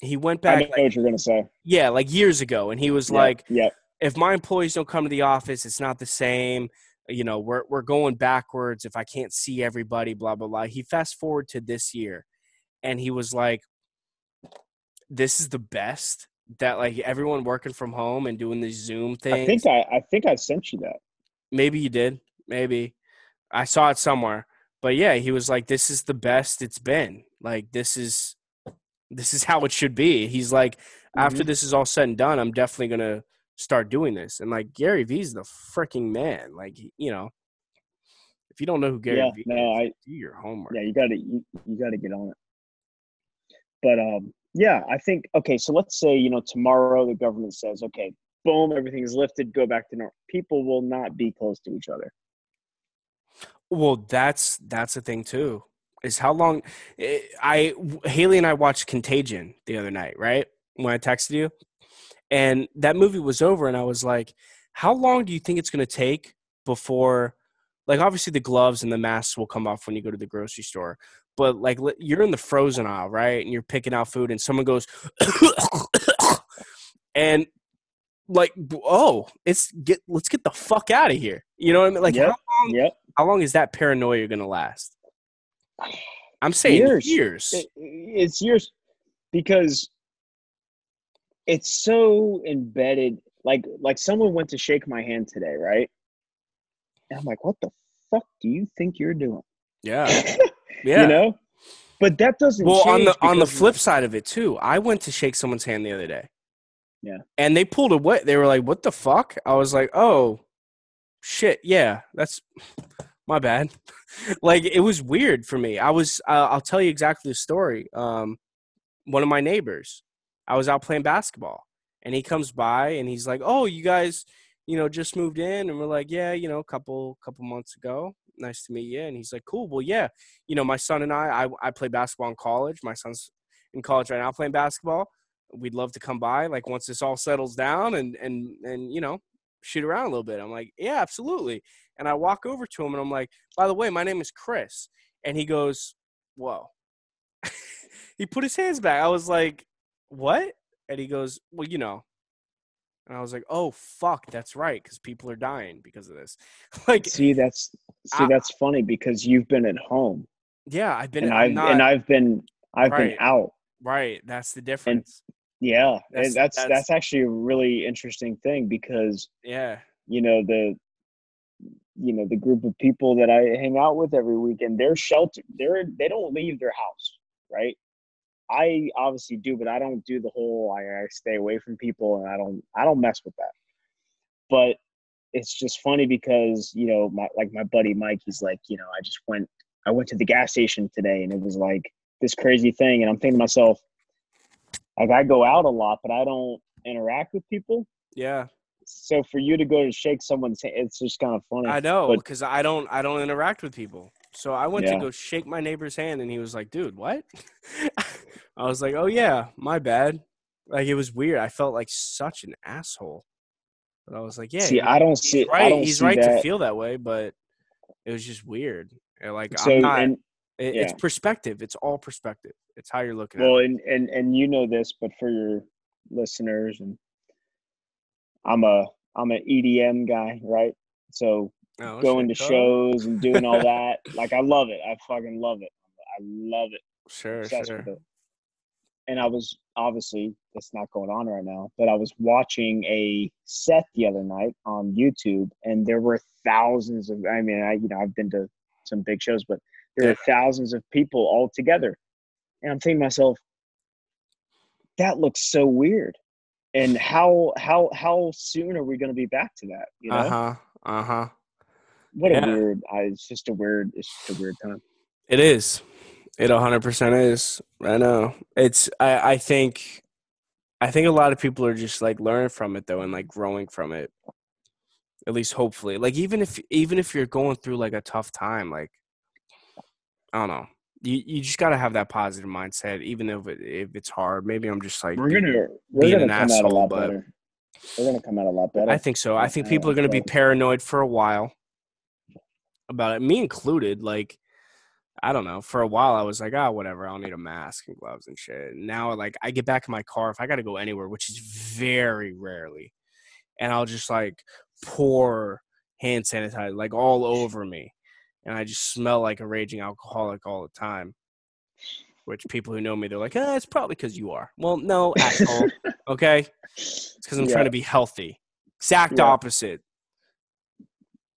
Speaker 1: he went back I
Speaker 2: know
Speaker 1: like,
Speaker 2: what you're gonna say.
Speaker 1: yeah, like years ago, and he was
Speaker 2: Yeah,
Speaker 1: like,
Speaker 2: yeah,
Speaker 1: if my employees don't come to the office, it's not the same. You know, we're we're going backwards if I can't see everybody, blah blah blah. He fast forward to this year and he was like, This is the best that like everyone working from home and doing the Zoom thing.
Speaker 2: I think I, I think I sent you that.
Speaker 1: Maybe you did. Maybe. I saw it somewhere. But yeah, he was like, This is the best it's been. Like this is this is how it should be. He's like, after
Speaker 2: Mhm.
Speaker 1: this is all said and done, I'm definitely gonna start doing this. And like Gary V's the freaking man. Like you know, if you don't know who Gary
Speaker 2: Yeah,
Speaker 1: V
Speaker 2: no,
Speaker 1: is,
Speaker 2: I
Speaker 1: do your homework.
Speaker 2: yeah, you gotta you, you gotta get on it. But um, yeah, I think okay. So let's say you know tomorrow the government says okay, boom, everything's lifted, go back to normal. People will not be close to each other.
Speaker 1: Well, that's that's the thing too. Is how long eh, I Haley and I watched Contagion the other night, right? When I texted you, and that movie was over, and I was like, "How long do you think it's going to take before?" Like, obviously, the gloves and the masks will come off when you go to the grocery store, but like, you're in the frozen aisle, right? And you're picking out food, and someone goes, and like, oh, it's get let's get the fuck out of here. You know what I mean? Like,
Speaker 2: Yep.
Speaker 1: how long?
Speaker 2: Yep.
Speaker 1: How long is that paranoia going to last? I'm saying
Speaker 2: Years.
Speaker 1: years.
Speaker 2: It, it's years because it's so embedded. Like like someone went to shake my hand today, right? And I'm like, what the fuck do you think you're doing?
Speaker 1: yeah, yeah.
Speaker 2: You know? But that doesn't
Speaker 1: well, on the on the flip side of it too, I went to shake someone's hand the other day.
Speaker 2: Yeah.
Speaker 1: and they pulled away. They were like, "What the fuck?" I was like, "Oh, shit, yeah, that's my bad." like it was weird for me. I was. Uh, I'll tell you exactly the story. Um, one of my neighbors, I was out playing basketball, and he comes by and he's like, "Oh, you guys." You know, just moved in, and we're like, yeah, you know, a couple couple months ago. Nice to meet you. And he's like, cool. Well, yeah, you know, my son and I, I, I play basketball in college. My son's in college right now playing basketball. We'd love to come by, like once this all settles down and and and you know, shoot around a little bit. I'm like, yeah, absolutely. And I walk over to him and I'm like, by the way, my name is Chris. And he goes, whoa. he put his hands back. I was like, what? And he goes, well, you know. And I was like, oh fuck, that's right, because people are dying because of this. like,
Speaker 2: see, that's see,
Speaker 1: I-
Speaker 2: that's funny because you've been at home
Speaker 1: yeah, I've been,
Speaker 2: and I've
Speaker 1: not,
Speaker 2: and I've been I've
Speaker 1: Right.
Speaker 2: been out.
Speaker 1: right. That's the difference.
Speaker 2: Yeah,
Speaker 1: That's-
Speaker 2: and that's,
Speaker 1: that's-
Speaker 2: that's actually a really interesting thing because
Speaker 1: yeah,
Speaker 2: you know the you know the group of people that I hang out with every weekend they're sheltered they're they don't leave their house right I obviously do but I don't do the whole I, I stay away from people and I don't I don't mess with that but it's just funny because you know my like my buddy Mike he's like you know I just went I went to the gas station today and it was like this crazy thing and I'm thinking to myself like I go out a lot but I don't interact with people
Speaker 1: yeah.
Speaker 2: so for you to go to shake someone's hand, it's just kind of funny.
Speaker 1: I know because I don't, I don't interact with people. So I went
Speaker 2: Yeah.
Speaker 1: to go shake my neighbor's hand, and he was like, "Dude, what?" I was like, "Oh yeah, my bad." Like it was weird. I felt like such an asshole. But I was like, "Yeah,
Speaker 2: see, I don't see.
Speaker 1: Right.
Speaker 2: don't
Speaker 1: He's
Speaker 2: see
Speaker 1: right
Speaker 2: that.
Speaker 1: to feel that way, but it was just weird. And, Like
Speaker 2: so
Speaker 1: I'm not.
Speaker 2: and
Speaker 1: it- It's perspective. It's all perspective. It's how you're looking at
Speaker 2: well,
Speaker 1: it.
Speaker 2: and and and you know this, but for your listeners, and I'm a I'm an EDM guy, right? So
Speaker 1: Oh,
Speaker 2: going to
Speaker 1: Carl.
Speaker 2: shows and doing all that, like I love it. I fucking love it. I love it.
Speaker 1: Sure, sure.
Speaker 2: it. And I was obviously that's not going on right now, but I was watching a set the other night on YouTube, and there were thousands of. I mean, I you know I've been to some big shows, but there were thousands of people all together, and I'm thinking to myself, that looks so weird. And how how how soon are we going to be back to that? You know,
Speaker 1: Uh huh. Uh huh.
Speaker 2: What
Speaker 1: yeah.
Speaker 2: a weird. I, it's just a weird. It's just a weird time.
Speaker 1: It is. It 100% is. I know. It's I I think I think a lot of people are just like learning from it though and like growing from it. At least hopefully. Like even if even if you're going through like a tough time like I don't know. You you just got to have that positive mindset even if it, if it's hard. Maybe I'm just like
Speaker 2: We're gonna we're
Speaker 1: being
Speaker 2: gonna
Speaker 1: an
Speaker 2: come out a
Speaker 1: asshole,
Speaker 2: lot
Speaker 1: but-
Speaker 2: better. We're gonna come out a lot better.
Speaker 1: I think so. I think people are going to be paranoid for a while about it, me included. Like, I don't know. For a while, I was like, oh, whatever. I don't need a mask and gloves and shit. Now, like, I get back in my car if I got to go anywhere, which is very rarely, and I'll just like pour hand sanitizer like all over me, and I just smell like a raging alcoholic all the time. Which people who know me, they're like, ah, it's probably because you are. Well, no, asshole. okay, it's because I'm
Speaker 2: Yeah.
Speaker 1: trying to be healthy. Exact
Speaker 2: Yeah.
Speaker 1: opposite.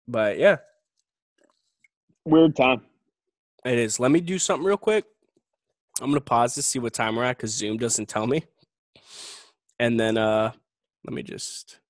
Speaker 1: But yeah,
Speaker 2: Weird time.
Speaker 1: it is. Let me do something real quick. I'm gonna pause to see what time we're at because Zoom doesn't tell me. And then uh let me just